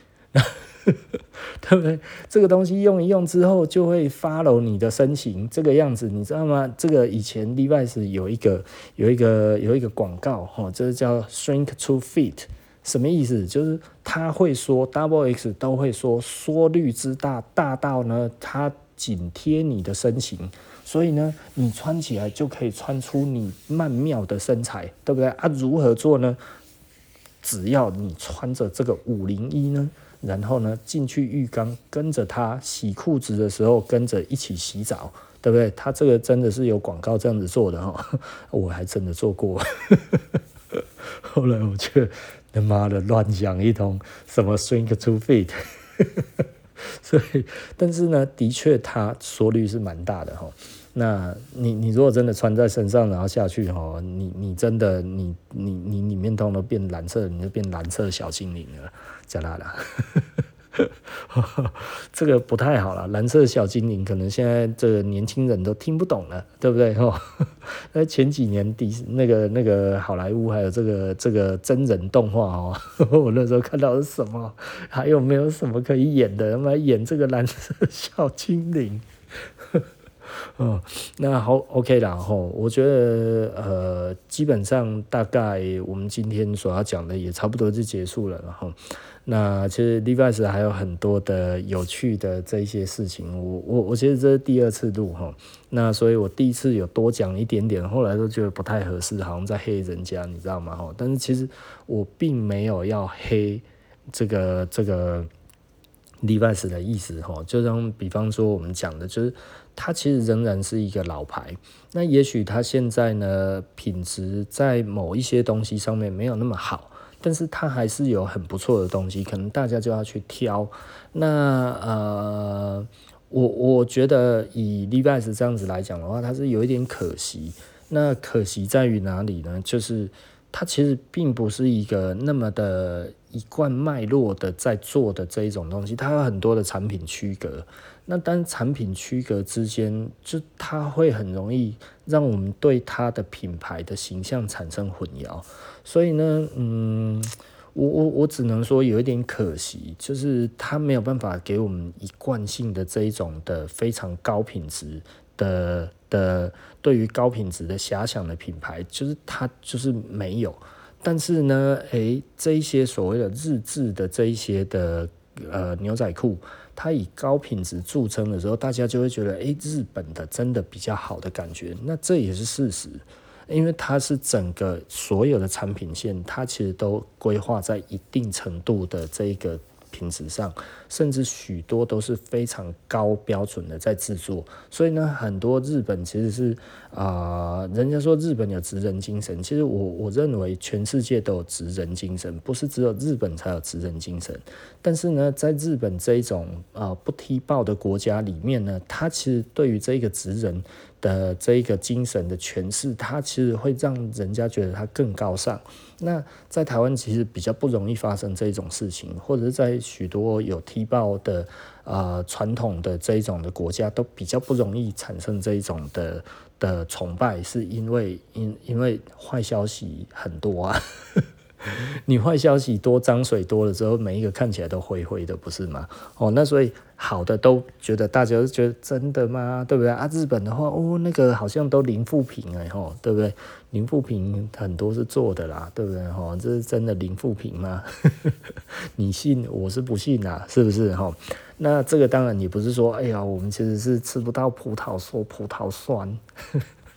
对不对？这个东西用一用之后，就会 follow 你的身形这个样子，你知道吗？这个以前 Levi's 有一个有一个有一个广告哈，这是叫 Shrink to Fit，什么意思？就是他会说 Double X 都会说缩率之大，大到呢它紧贴你的身形，所以呢你穿起来就可以穿出你曼妙的身材，对不对啊？如何做呢？只要你穿着这个五零一呢。然后呢，进去浴缸，跟着他洗裤子的时候，跟着一起洗澡，对不对？他这个真的是有广告这样子做的哈，我还真的做过。后来我却他妈的乱讲一通，什么 shrink to fit，所以，但是呢，的确它缩率是蛮大的哈。那你你如果真的穿在身上，然后下去哈，你你真的你你你里面通都变蓝色，你就变蓝色小精灵了。加拉了，这个不太好了。蓝色小精灵可能现在这个年轻人都听不懂了，对不对？哈，那前几年迪那个那个好莱坞还有这个这个真人动画哦，我那时候看到是什么？还有没有什么可以演的？他妈演这个蓝色小精灵。哦，那好，OK 啦。吼，我觉得呃，基本上大概我们今天所要讲的也差不多就结束了，然后。那其实 Levi's 还有很多的有趣的这一些事情，我我我其实这是第二次录哈，那所以我第一次有多讲一点点，后来都觉得不太合适，好像在黑人家，你知道吗？哈，但是其实我并没有要黑这个这个 Levi's 的意思哈，就像比方说我们讲的，就是它其实仍然是一个老牌，那也许它现在呢品质在某一些东西上面没有那么好。但是它还是有很不错的东西，可能大家就要去挑。那呃，我我觉得以 Levi's 这样子来讲的话，它是有一点可惜。那可惜在于哪里呢？就是它其实并不是一个那么的一贯脉络的在做的这一种东西，它有很多的产品区隔。那当产品区隔之间，就它会很容易让我们对它的品牌的形象产生混淆。所以呢，嗯，我我我只能说有一点可惜，就是它没有办法给我们一贯性的这一种的非常高品质的的对于高品质的遐想的品牌，就是它就是没有。但是呢，诶、这一些所谓的日制的这一些的呃牛仔裤。它以高品质著称的时候，大家就会觉得，哎，日本的真的比较好的感觉。那这也是事实，因为它是整个所有的产品线，它其实都规划在一定程度的这个。品质上，甚至许多都是非常高标准的在制作，所以呢，很多日本其实是啊、人家说日本有职人精神，其实我我认为全世界都有职人精神，不是只有日本才有职人精神。但是呢，在日本这一种啊、不踢爆的国家里面呢，他其实对于这个职人的这一个精神的诠释，它其实会让人家觉得它更高尚。那在台湾其实比较不容易发生这种事情，或者是在许多有踢爆的呃传统的这一种的国家，都比较不容易产生这一种的的崇拜，是因为因因为坏消息很多啊。你坏消息多，脏水多了之后，每一个看起来都灰灰的，不是吗？哦，那所以好的都觉得大家都觉得真的吗？对不对啊？日本的话，哦，那个好像都零负评哎吼，对不对？零负评很多是做的啦，对不对？吼，这是真的零负评吗？你信？我是不信啊，是不是？吼，那这个当然也不是说，哎呀，我们其实是吃不到葡萄说葡萄酸。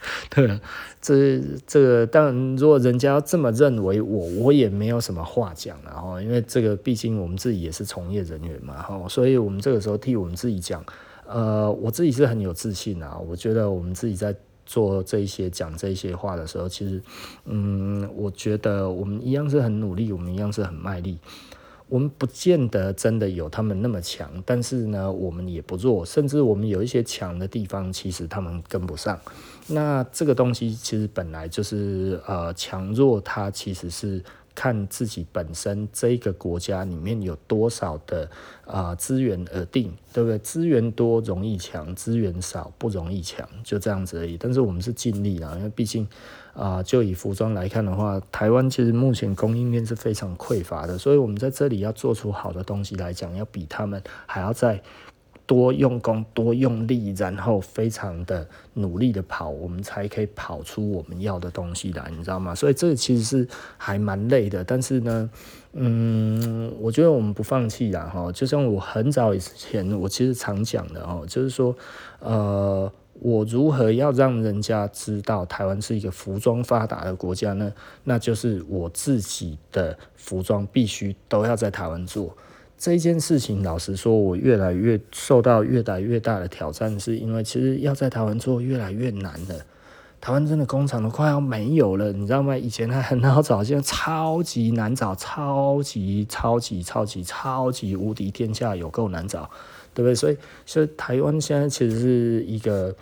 对，这这个当然，如果人家这么认为我，我也没有什么话讲了哈，因为这个毕竟我们自己也是从业人员嘛哈，所以我们这个时候替我们自己讲，呃，我自己是很有自信啊，我觉得我们自己在做这些讲这些话的时候，其实，嗯，我觉得我们一样是很努力，我们一样是很卖力。我们不见得真的有他们那么强，但是呢，我们也不弱，甚至我们有一些强的地方，其实他们跟不上。那这个东西其实本来就是呃强弱，它其实是看自己本身这个国家里面有多少的啊资源而定，对不对？资源多容易强，资源少不容易强，就这样子而已。但是我们是尽力了，因为毕竟。啊、就以服装来看的话，台湾其实目前供应链是非常匮乏的，所以我们在这里要做出好的东西来讲，要比他们还要再多用功、多用力，然后非常的努力的跑，我们才可以跑出我们要的东西来，你知道吗？所以这其实是还蛮累的，但是呢，嗯，我觉得我们不放弃啦，哈，就像我很早以前我其实常讲的哦，就是说，呃。我如何要让人家知道台湾是一个服装发达的国家呢？那就是我自己的服装必须都要在台湾做。这件事情，老实说，我越来越受到越来越大的挑战，是因为其实要在台湾做越来越难了。台湾真的工厂都快要没有了，你知道吗？以前还很好找，现在超级难找，超级超级超级超级无敌天下有够难找。对不对？所以，所以台湾现在其实是一个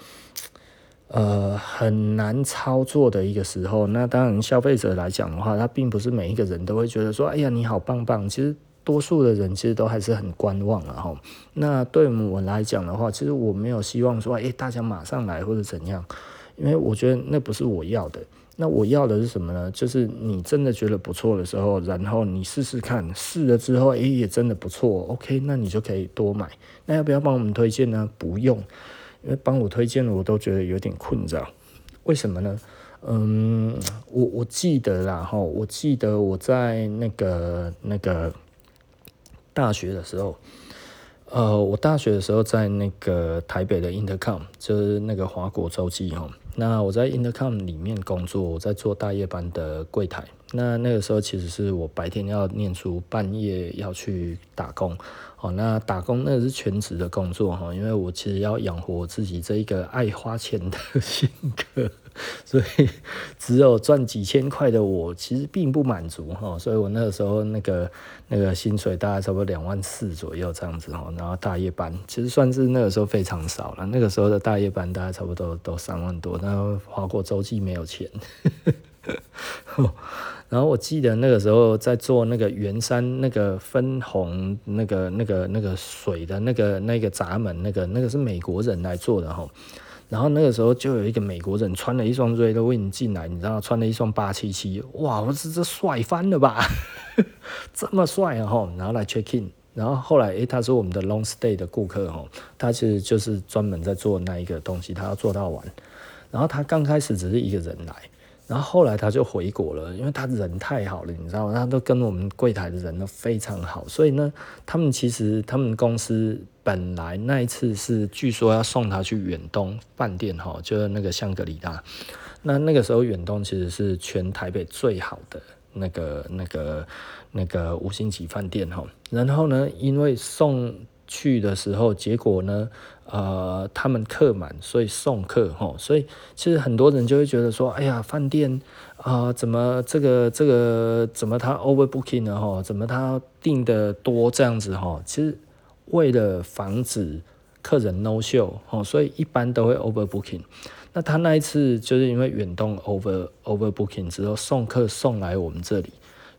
呃很难操作的一个时候。那当然，消费者来讲的话，他并不是每一个人都会觉得说：“哎呀，你好棒棒。”其实，多数的人其实都还是很观望的哈。那对我来讲的话，其实我没有希望说：“哎，大家马上来或者怎样。”因为我觉得那不是我要的。那我要的是什么呢？就是你真的觉得不错的时候，然后你试试看，试了之后，诶，也真的不错，OK，那你就可以多买。那要不要帮我们推荐呢？不用，因为帮我推荐了，我都觉得有点困扰。为什么呢？嗯，我我记得啦，哈，我记得我在那个那个大学的时候。呃，我大学的时候在那个台北的 Intercom，就是那个华国洲际哈。那我在 Intercom 里面工作，我在做大夜班的柜台。那那个时候其实是我白天要念书，半夜要去打工。哦，那打工那是全职的工作哈，因为我其实要养活自己这一个爱花钱的 性格。所以只有赚几千块的我，其实并不满足哈。所以我那个时候那个那个薪水大概差不多两万四左右这样子哈。然后大夜班其实算是那个时候非常少了。那个时候的大夜班大概差不多都三万多，然后花过周记没有钱。然后我记得那个时候在做那个圆山那个分红那个那个那个水的那个那个闸门，那个那个是美国人来做的哈。然后那个时候就有一个美国人穿了一双 Red Wing 进来，你知道，穿了一双八七七，哇，我这这帅翻了吧，这么帅啊哈！然后来 check in，然后后来诶，他是我们的 long stay 的顾客哦，他其实就是专门在做那一个东西，他要做到完。然后他刚开始只是一个人来。然后后来他就回国了，因为他人太好了，你知道吗？他都跟我们柜台的人都非常好，所以呢，他们其实他们公司本来那一次是据说要送他去远东饭店哈，就是那个香格里拉。那那个时候远东其实是全台北最好的那个那个那个五星级饭店哈。然后呢，因为送去的时候，结果呢？呃，他们客满，所以送客吼，所以其实很多人就会觉得说，哎呀，饭店啊、怎么这个这个怎么他 overbooking 了吼？怎么他订的多这样子齁？其实为了防止客人 no show 吼，所以一般都会 overbooking。那他那一次就是因为远东 over overbooking 之后送客送来我们这里。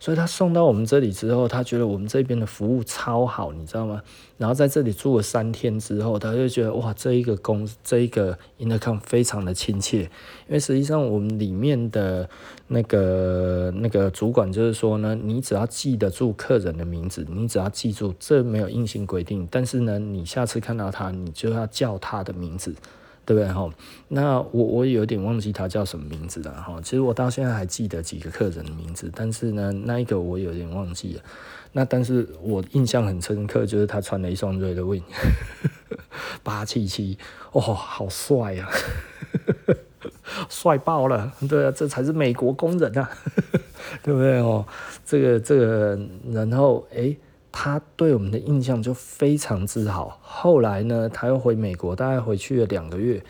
所以他送到我们这里之后，他觉得我们这边的服务超好，你知道吗？然后在这里住了三天之后，他就觉得哇，这一个公这一个 Intercom 非常的亲切。因为实际上我们里面的那个那个主管就是说呢，你只要记得住客人的名字，你只要记住，这没有硬性规定，但是呢，你下次看到他，你就要叫他的名字。对不对哈？那我我有点忘记他叫什么名字了哈。其实我到现在还记得几个客人的名字，但是呢，那一个我有点忘记了。那但是我印象很深刻，就是他穿了一双 Red Wing 八七七，哦，好帅啊，帅爆了！对啊，这才是美国工人啊，对不对哦？这个这个，然后诶他对我们的印象就非常之好。后来呢，他又回美国，大概回去了两个月，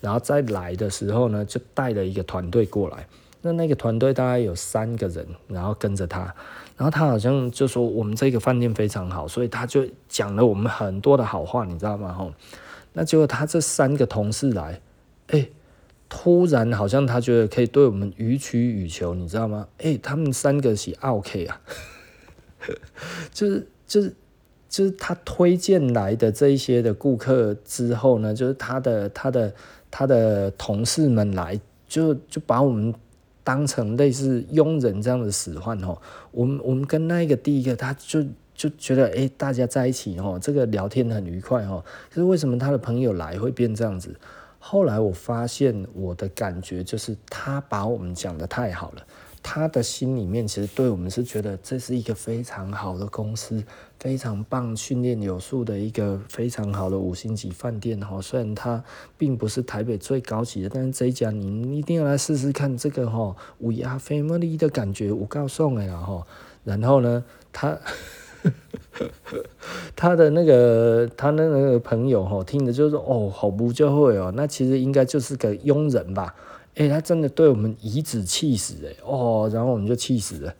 然后再来的时候呢，就带了一个团队过来。那那个团队大概有三个人，然后跟着他。然后他好像就说我们这个饭店非常好，所以他就讲了我们很多的好话，你知道吗？吼，那结果他这三个同事来，哎，突然好像他觉得可以对我们予取予求，你知道吗？哎，他们三个是 OK 啊。就是就是就是他推荐来的这一些的顾客之后呢，就是他的他的他的同事们来，就就把我们当成类似佣人这样的使唤哦。我们我们跟那个第一个，他就就觉得哎，大家在一起哦，这个聊天很愉快哦。可是为什么他的朋友来会变这样子？后来我发现我的感觉就是他把我们讲得太好了。他的心里面其实对我们是觉得这是一个非常好的公司，非常棒，训练有素的一个非常好的五星级饭店哈。虽然它并不是台北最高级的，但是这一家你一定要来试试看这个哈，We are family 的感觉，我告诉你了哈。然后呢，他 他的那个他那个朋友哈，听着就是哦，好不就会哦，那其实应该就是个佣人吧。哎、他真的对我们颐指气使哎哦，然后我们就气死了，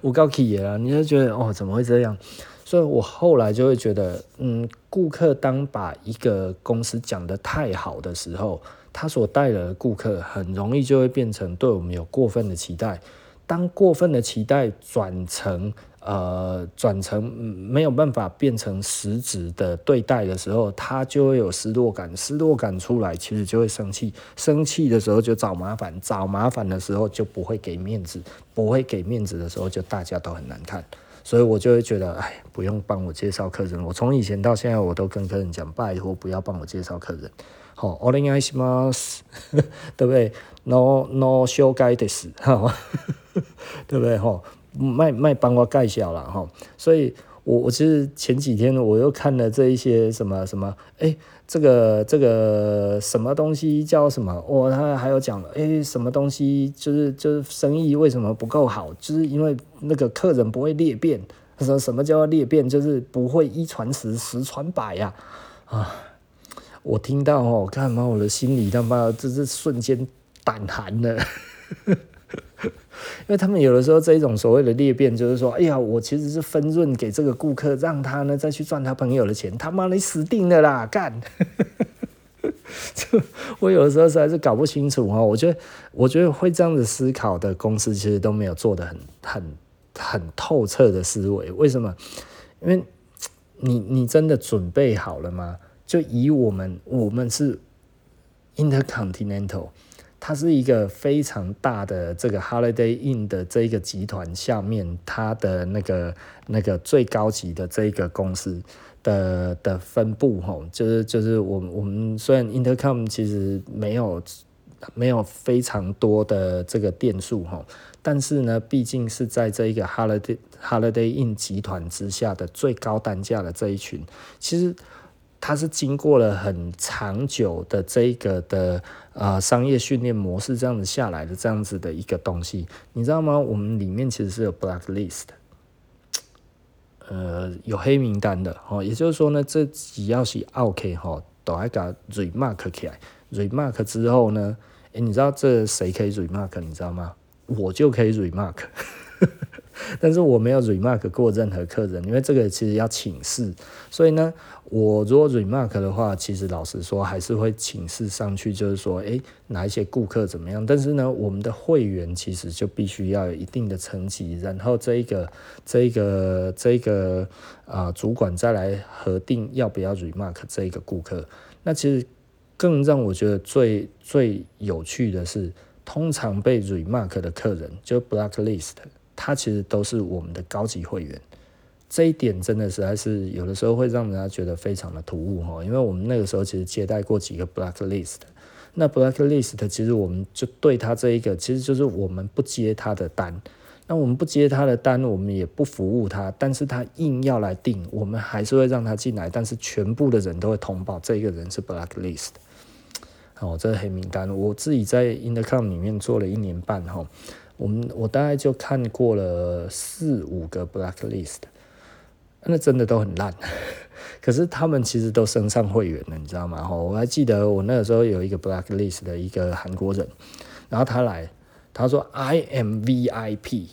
我告诉你了，你就觉得哦，怎么会这样？所以我后来就会觉得，嗯，顾客当把一个公司讲得太好的时候，他所带来的顾客很容易就会变成对我们有过分的期待。当过分的期待转成呃，转成没有办法变成实质的对待的时候，他就会有失落感，失落感出来，其实就会生气，生气的时候就找麻烦，找麻烦的时候就不会给面子，不会给面子的时候就大家都很难看，所以我就会觉得，哎，不用帮我介绍客人，我从以前到现在我都跟客人讲，拜托不要帮我介绍客人，好，お愿いします，对不对？No no 修改的事，对不对？吼。 卖卖帮我盖小了哈，所以我我其实前几天我又看了这一些什么什么，哎，这个这个什么东西叫什么？我、他还有讲了，哎，什么东西就是就是生意为什么不够好？就是因为那个客人不会裂变。他说什么叫裂变？就是不会一传十，十传百呀、啊！我听到哦，看嘛，我的心里他妈这是瞬间胆寒了。因为他们有的时候这一种所谓的裂变，就是说，哎呀，我其实是分润给这个顾客，让他呢再去赚他朋友的钱。他妈，你死定了啦！干，我有的时候实在是搞不清楚哦。我觉得，我觉得会这样子思考的公司，其实都没有做得很很很透彻的思维。为什么？因为你你真的准备好了吗？就以我们我们是 Intercontinental。它是一个非常大的这个 Holiday Inn 的这一个集团下面，它的那个那个最高级的这一个公司的的分部吼，就是就是我们我们虽然 Intercom 其实没有没有非常多的这个店数吼，但是呢，毕竟是在这一个 Holiday Holiday Inn 集团之下的最高单价的这一群，其实。它是经过了很长久的这个的呃商业训练模式，这样子下来的这样子的一个东西，你知道吗？我们里面其实是有 blacklist，呃，有黑名单的哦。也就是说呢，这只要是 OK 哈，都要给 remark 起来，remark 之后呢，诶，你知道这谁可以 remark？你知道吗？我就可以 remark。但是我没有 remark 过任何客人，因为这个其实要请示，所以呢，我如果 remark 的话，其实老实说还是会请示上去，就是说，诶，哪一些顾客怎么样？但是呢，我们的会员其实就必须要有一定的层级，然后这一个、这一个、这一个啊、主管再来核定要不要 remark 这一个顾客。那其实更让我觉得最最有趣的是，通常被 remark 的客人就 blacklist。他其实都是我们的高级会员，这一点真的实在是有的时候会让人家觉得非常的突兀哈。因为我们那个时候其实接待过几个 blacklist，那 blacklist 其实我们就对他这一个，其实就是我们不接他的单，那我们不接他的单，我们也不服务他，但是他硬要来订，我们还是会让他进来，但是全部的人都会通报这个人是 blacklist。哦，这是黑名单，我自己在 Intercom 里面做了一年半哈。我们我大概就看过了四五个 blacklist，那真的都很烂。可是他们其实都升上会员了，你知道吗？我还记得我那个时候有一个 blacklist 的一个韩国人，然后他来，他说 I am VIP，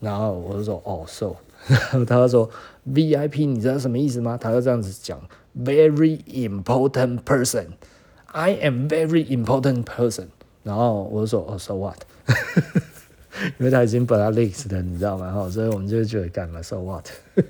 然后我就说哦，so，然 后他就说 VIP，你知道什么意思吗？他就这样子讲，very important person，I am very important person，然后我就说哦，so what？因为他已经 blacklist 了，你知道吗？哈，所以我们就觉得干嘛，so what？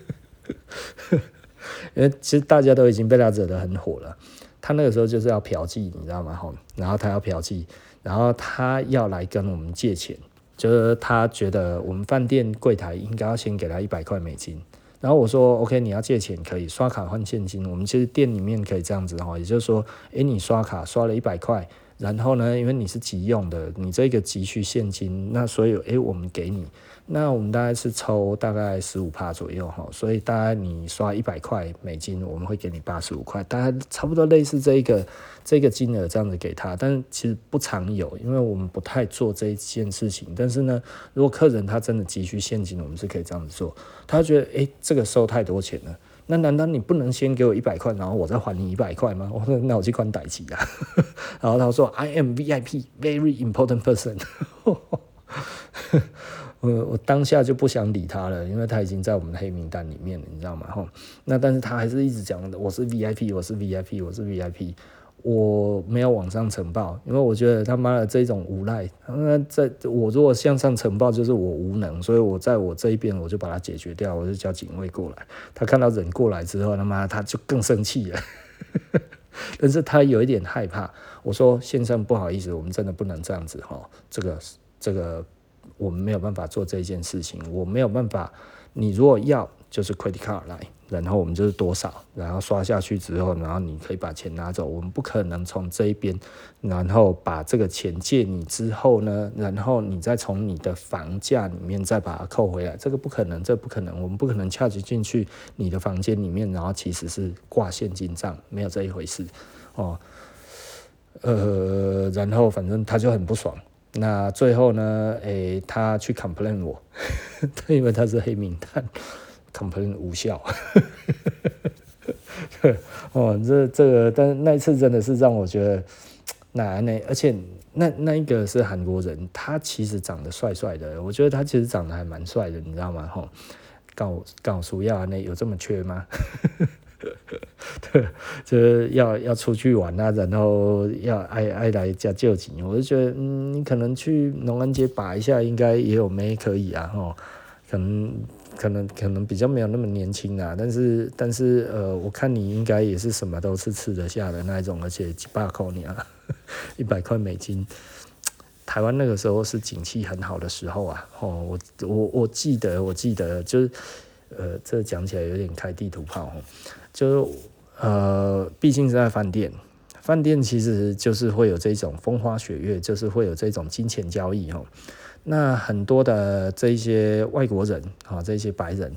因为其实大家都已经被他惹得很火了。他那个时候就是要嫖妓，你知道吗？哈，然后他要嫖妓，然后他要来跟我们借钱，就是他觉得我们饭店柜台应该要先给他一百块美金。然后我说，OK，你要借钱可以刷卡换现金，我们其实店里面可以这样子哈，也就是说，诶，你刷卡刷了一百块。然后呢，因为你是急用的，你这个急需现金，那所以诶，我们给你，那我们大概是抽大概十五帕左右哈，所以大概你刷一百块美金，我们会给你八十五块，大概差不多类似这一个这个金额这样子给他，但是其实不常有，因为我们不太做这一件事情。但是呢，如果客人他真的急需现金，我们是可以这样子做。他觉得诶，这个收太多钱了。那难道你不能先给我一百块，然后我再还你一百块吗？我说那我去关代志啊。然后他说 I am VIP, very important person。我我当下就不想理他了，因为他已经在我们的黑名单里面了，你知道吗？哈，那但是他还是一直讲，我是 VIP，我是 VIP，我是 VIP。我没有往上呈报，因为我觉得他妈的这种无赖。那在我如果向上呈报，就是我无能，所以我在我这一边我就把它解决掉，我就叫警卫过来。他看到人过来之后，他妈他就更生气了。但是他有一点害怕。我说先生不好意思，我们真的不能这样子哈，这个这个我们没有办法做这件事情，我没有办法。你如果要，就是 credit card 来。然后我们就是多少，然后刷下去之后，然后你可以把钱拿走。我们不可能从这一边，然后把这个钱借你之后呢，然后你再从你的房价里面再把它扣回来，这个不可能，这不可能，我们不可能恰巧进去你的房间里面，然后其实是挂现金账，没有这一回事哦。呃，然后反正他就很不爽。那最后呢，诶，他去 complain 我，因为他是黑名单。Complain 无效，哦，这这个，但那一次真的是让我觉得，那那而且那那一个是韩国人，他其实长得帅帅的，我觉得他其实长得还蛮帅的，你知道吗？吼，告告诉要那有这么缺吗？对，就是要要出去玩啊，然后要爱爱来家救急，我就觉得，嗯，你可能去农安街把一下，应该也有妹可以啊，吼，可能可能可能比较没有那么年轻啊，但是但是呃，我看你应该也是什么都是吃得下的那一种，而且几百块你啊，一百块美金，台湾那个时候是景气很好的时候啊，哦，我我我记得我记得就是。呃，这讲起来有点开地图炮，就是呃，毕竟是在饭店，饭店其实就是会有这种风花雪月，就是会有这种金钱交易哈。那很多的这一些外国人啊，这些白人，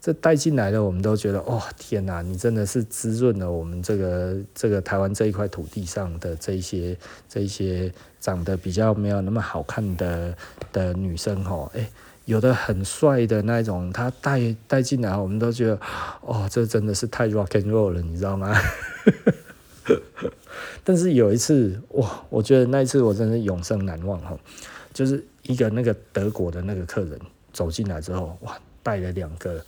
这带进来的，我们都觉得，哦，天哪，你真的是滋润了我们这个这个台湾这一块土地上的这些这些长得比较没有那么好看的的女生哈，哎。有的很帅的那种，他带带进来，我们都觉得，哦，这真的是太 rock and roll 了，你知道吗？但是有一次，哇，我觉得那一次我真的永生难忘哈，就是一个那个德国的那个客人走进来之后，哇，带了两个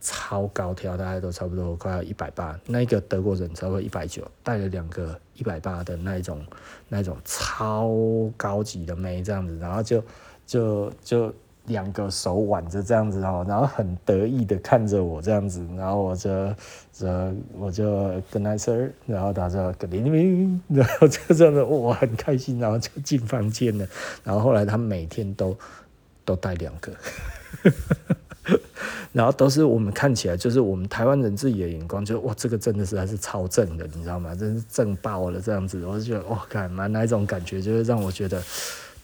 超高挑，大概都差不多快要一百八，那个德国人差不多一百九，带了两个一百八的那一种那种超高级的妹这样子，然后就就就。两个手挽着这样子哦，然后很得意的看着我这样子，然后我就，就我就跟他说，然后他说给你，然后就这样子，我很开心，然后就进房间了。然后后来他每天都 都带两个，然后都是我们看起来就是我们台湾人自己的眼光，就哇，这个真的是还是超正的，你知道吗？真是正爆了这样子，我就觉得哇，干嘛那一种感觉，就是让我觉得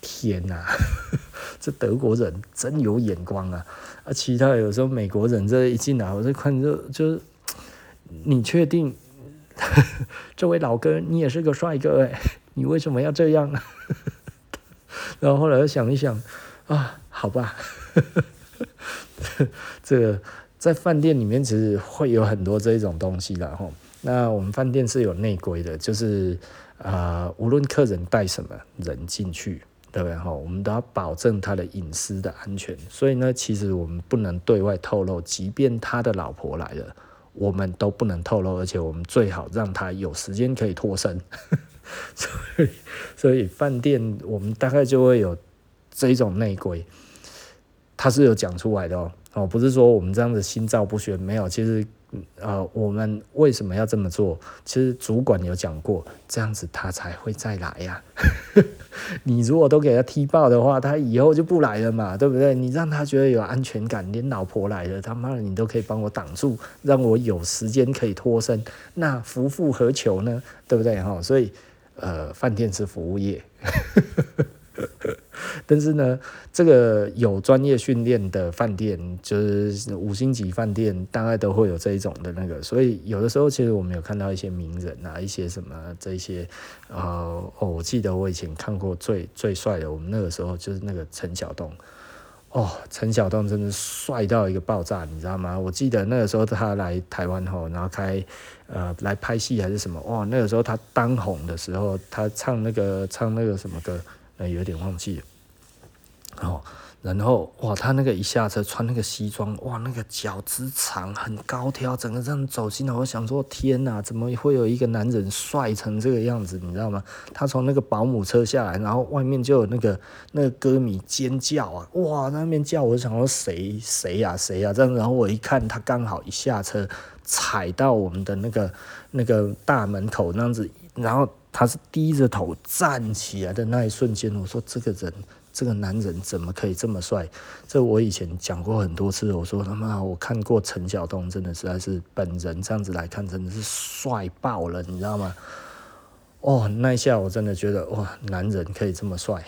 天哪！这德国人真有眼光啊！啊，其他有时候美国人这一进来，我就看就就是，你确定 这位老哥你也是个帅哥哎？你为什么要这样？然后后来又想一想啊，好吧，这个在饭店里面其实会有很多这种东西的哈。那我们饭店是有内规的，就是啊、无论客人带什么人进去。对不对哈？我们都要保证他的隐私的安全，所以呢，其实我们不能对外透露，即便他的老婆来了，我们都不能透露，而且我们最好让他有时间可以脱身。所以，所以饭店我们大概就会有这种内规，他是有讲出来的哦，哦，不是说我们这样子心照不宣，没有，其实。呃，我们为什么要这么做？其实主管有讲过，这样子他才会再来呀、你如果都给他踢爆的话，他以后就不来了嘛，对不对？你让他觉得有安全感，连老婆来了，他妈的你都可以帮我挡住，让我有时间可以脱身，那夫复何求呢？对不对？哈，所以呃，饭店是服务业。但是呢，这个有专业训练的饭店，就是五星级饭店，大概都会有这一种的那个。所以有的时候，其实我们有看到一些名人啊，一些什么这些，呃，哦，我记得我以前看过最最帅的，我们那个时候就是那个陈晓东。哦，陈晓东真的帅到一个爆炸，你知道吗？我记得那个时候他来台湾后，然后开呃来拍戏还是什么，哇，那个时候他当红的时候，他唱那个唱那个什么歌。有点忘记了，哦，然后哇，他那个一下车穿那个西装，哇，那个脚趾长，很高挑，整个这样走进来，我想说天哪，怎么会有一个男人帅成这个样子？你知道吗？他从那个保姆车下来，然后外面就有那个那个歌迷尖叫啊，哇，那边叫，我想说谁谁呀谁呀这样，然后我一看，他刚好一下车踩到我们的那个那个大门口那样子，然后。他是低着头站起来的那一瞬间，我说这个人，这个男人怎么可以这么帅？这我以前讲过很多次，我说他妈，我看过陈晓东，真的实在是本人这样子来看，真的是帅爆了，你知道吗？哦，那一下我真的觉得哇，男人可以这么帅。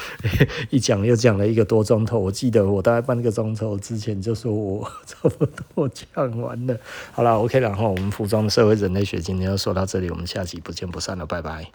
一讲又讲了一个多钟头，我记得我大概半个钟头之前就说我 差不多讲完了。好了，OK，然后我们服装的社会人类学今天就说到这里，我们下期不见不散了，拜拜。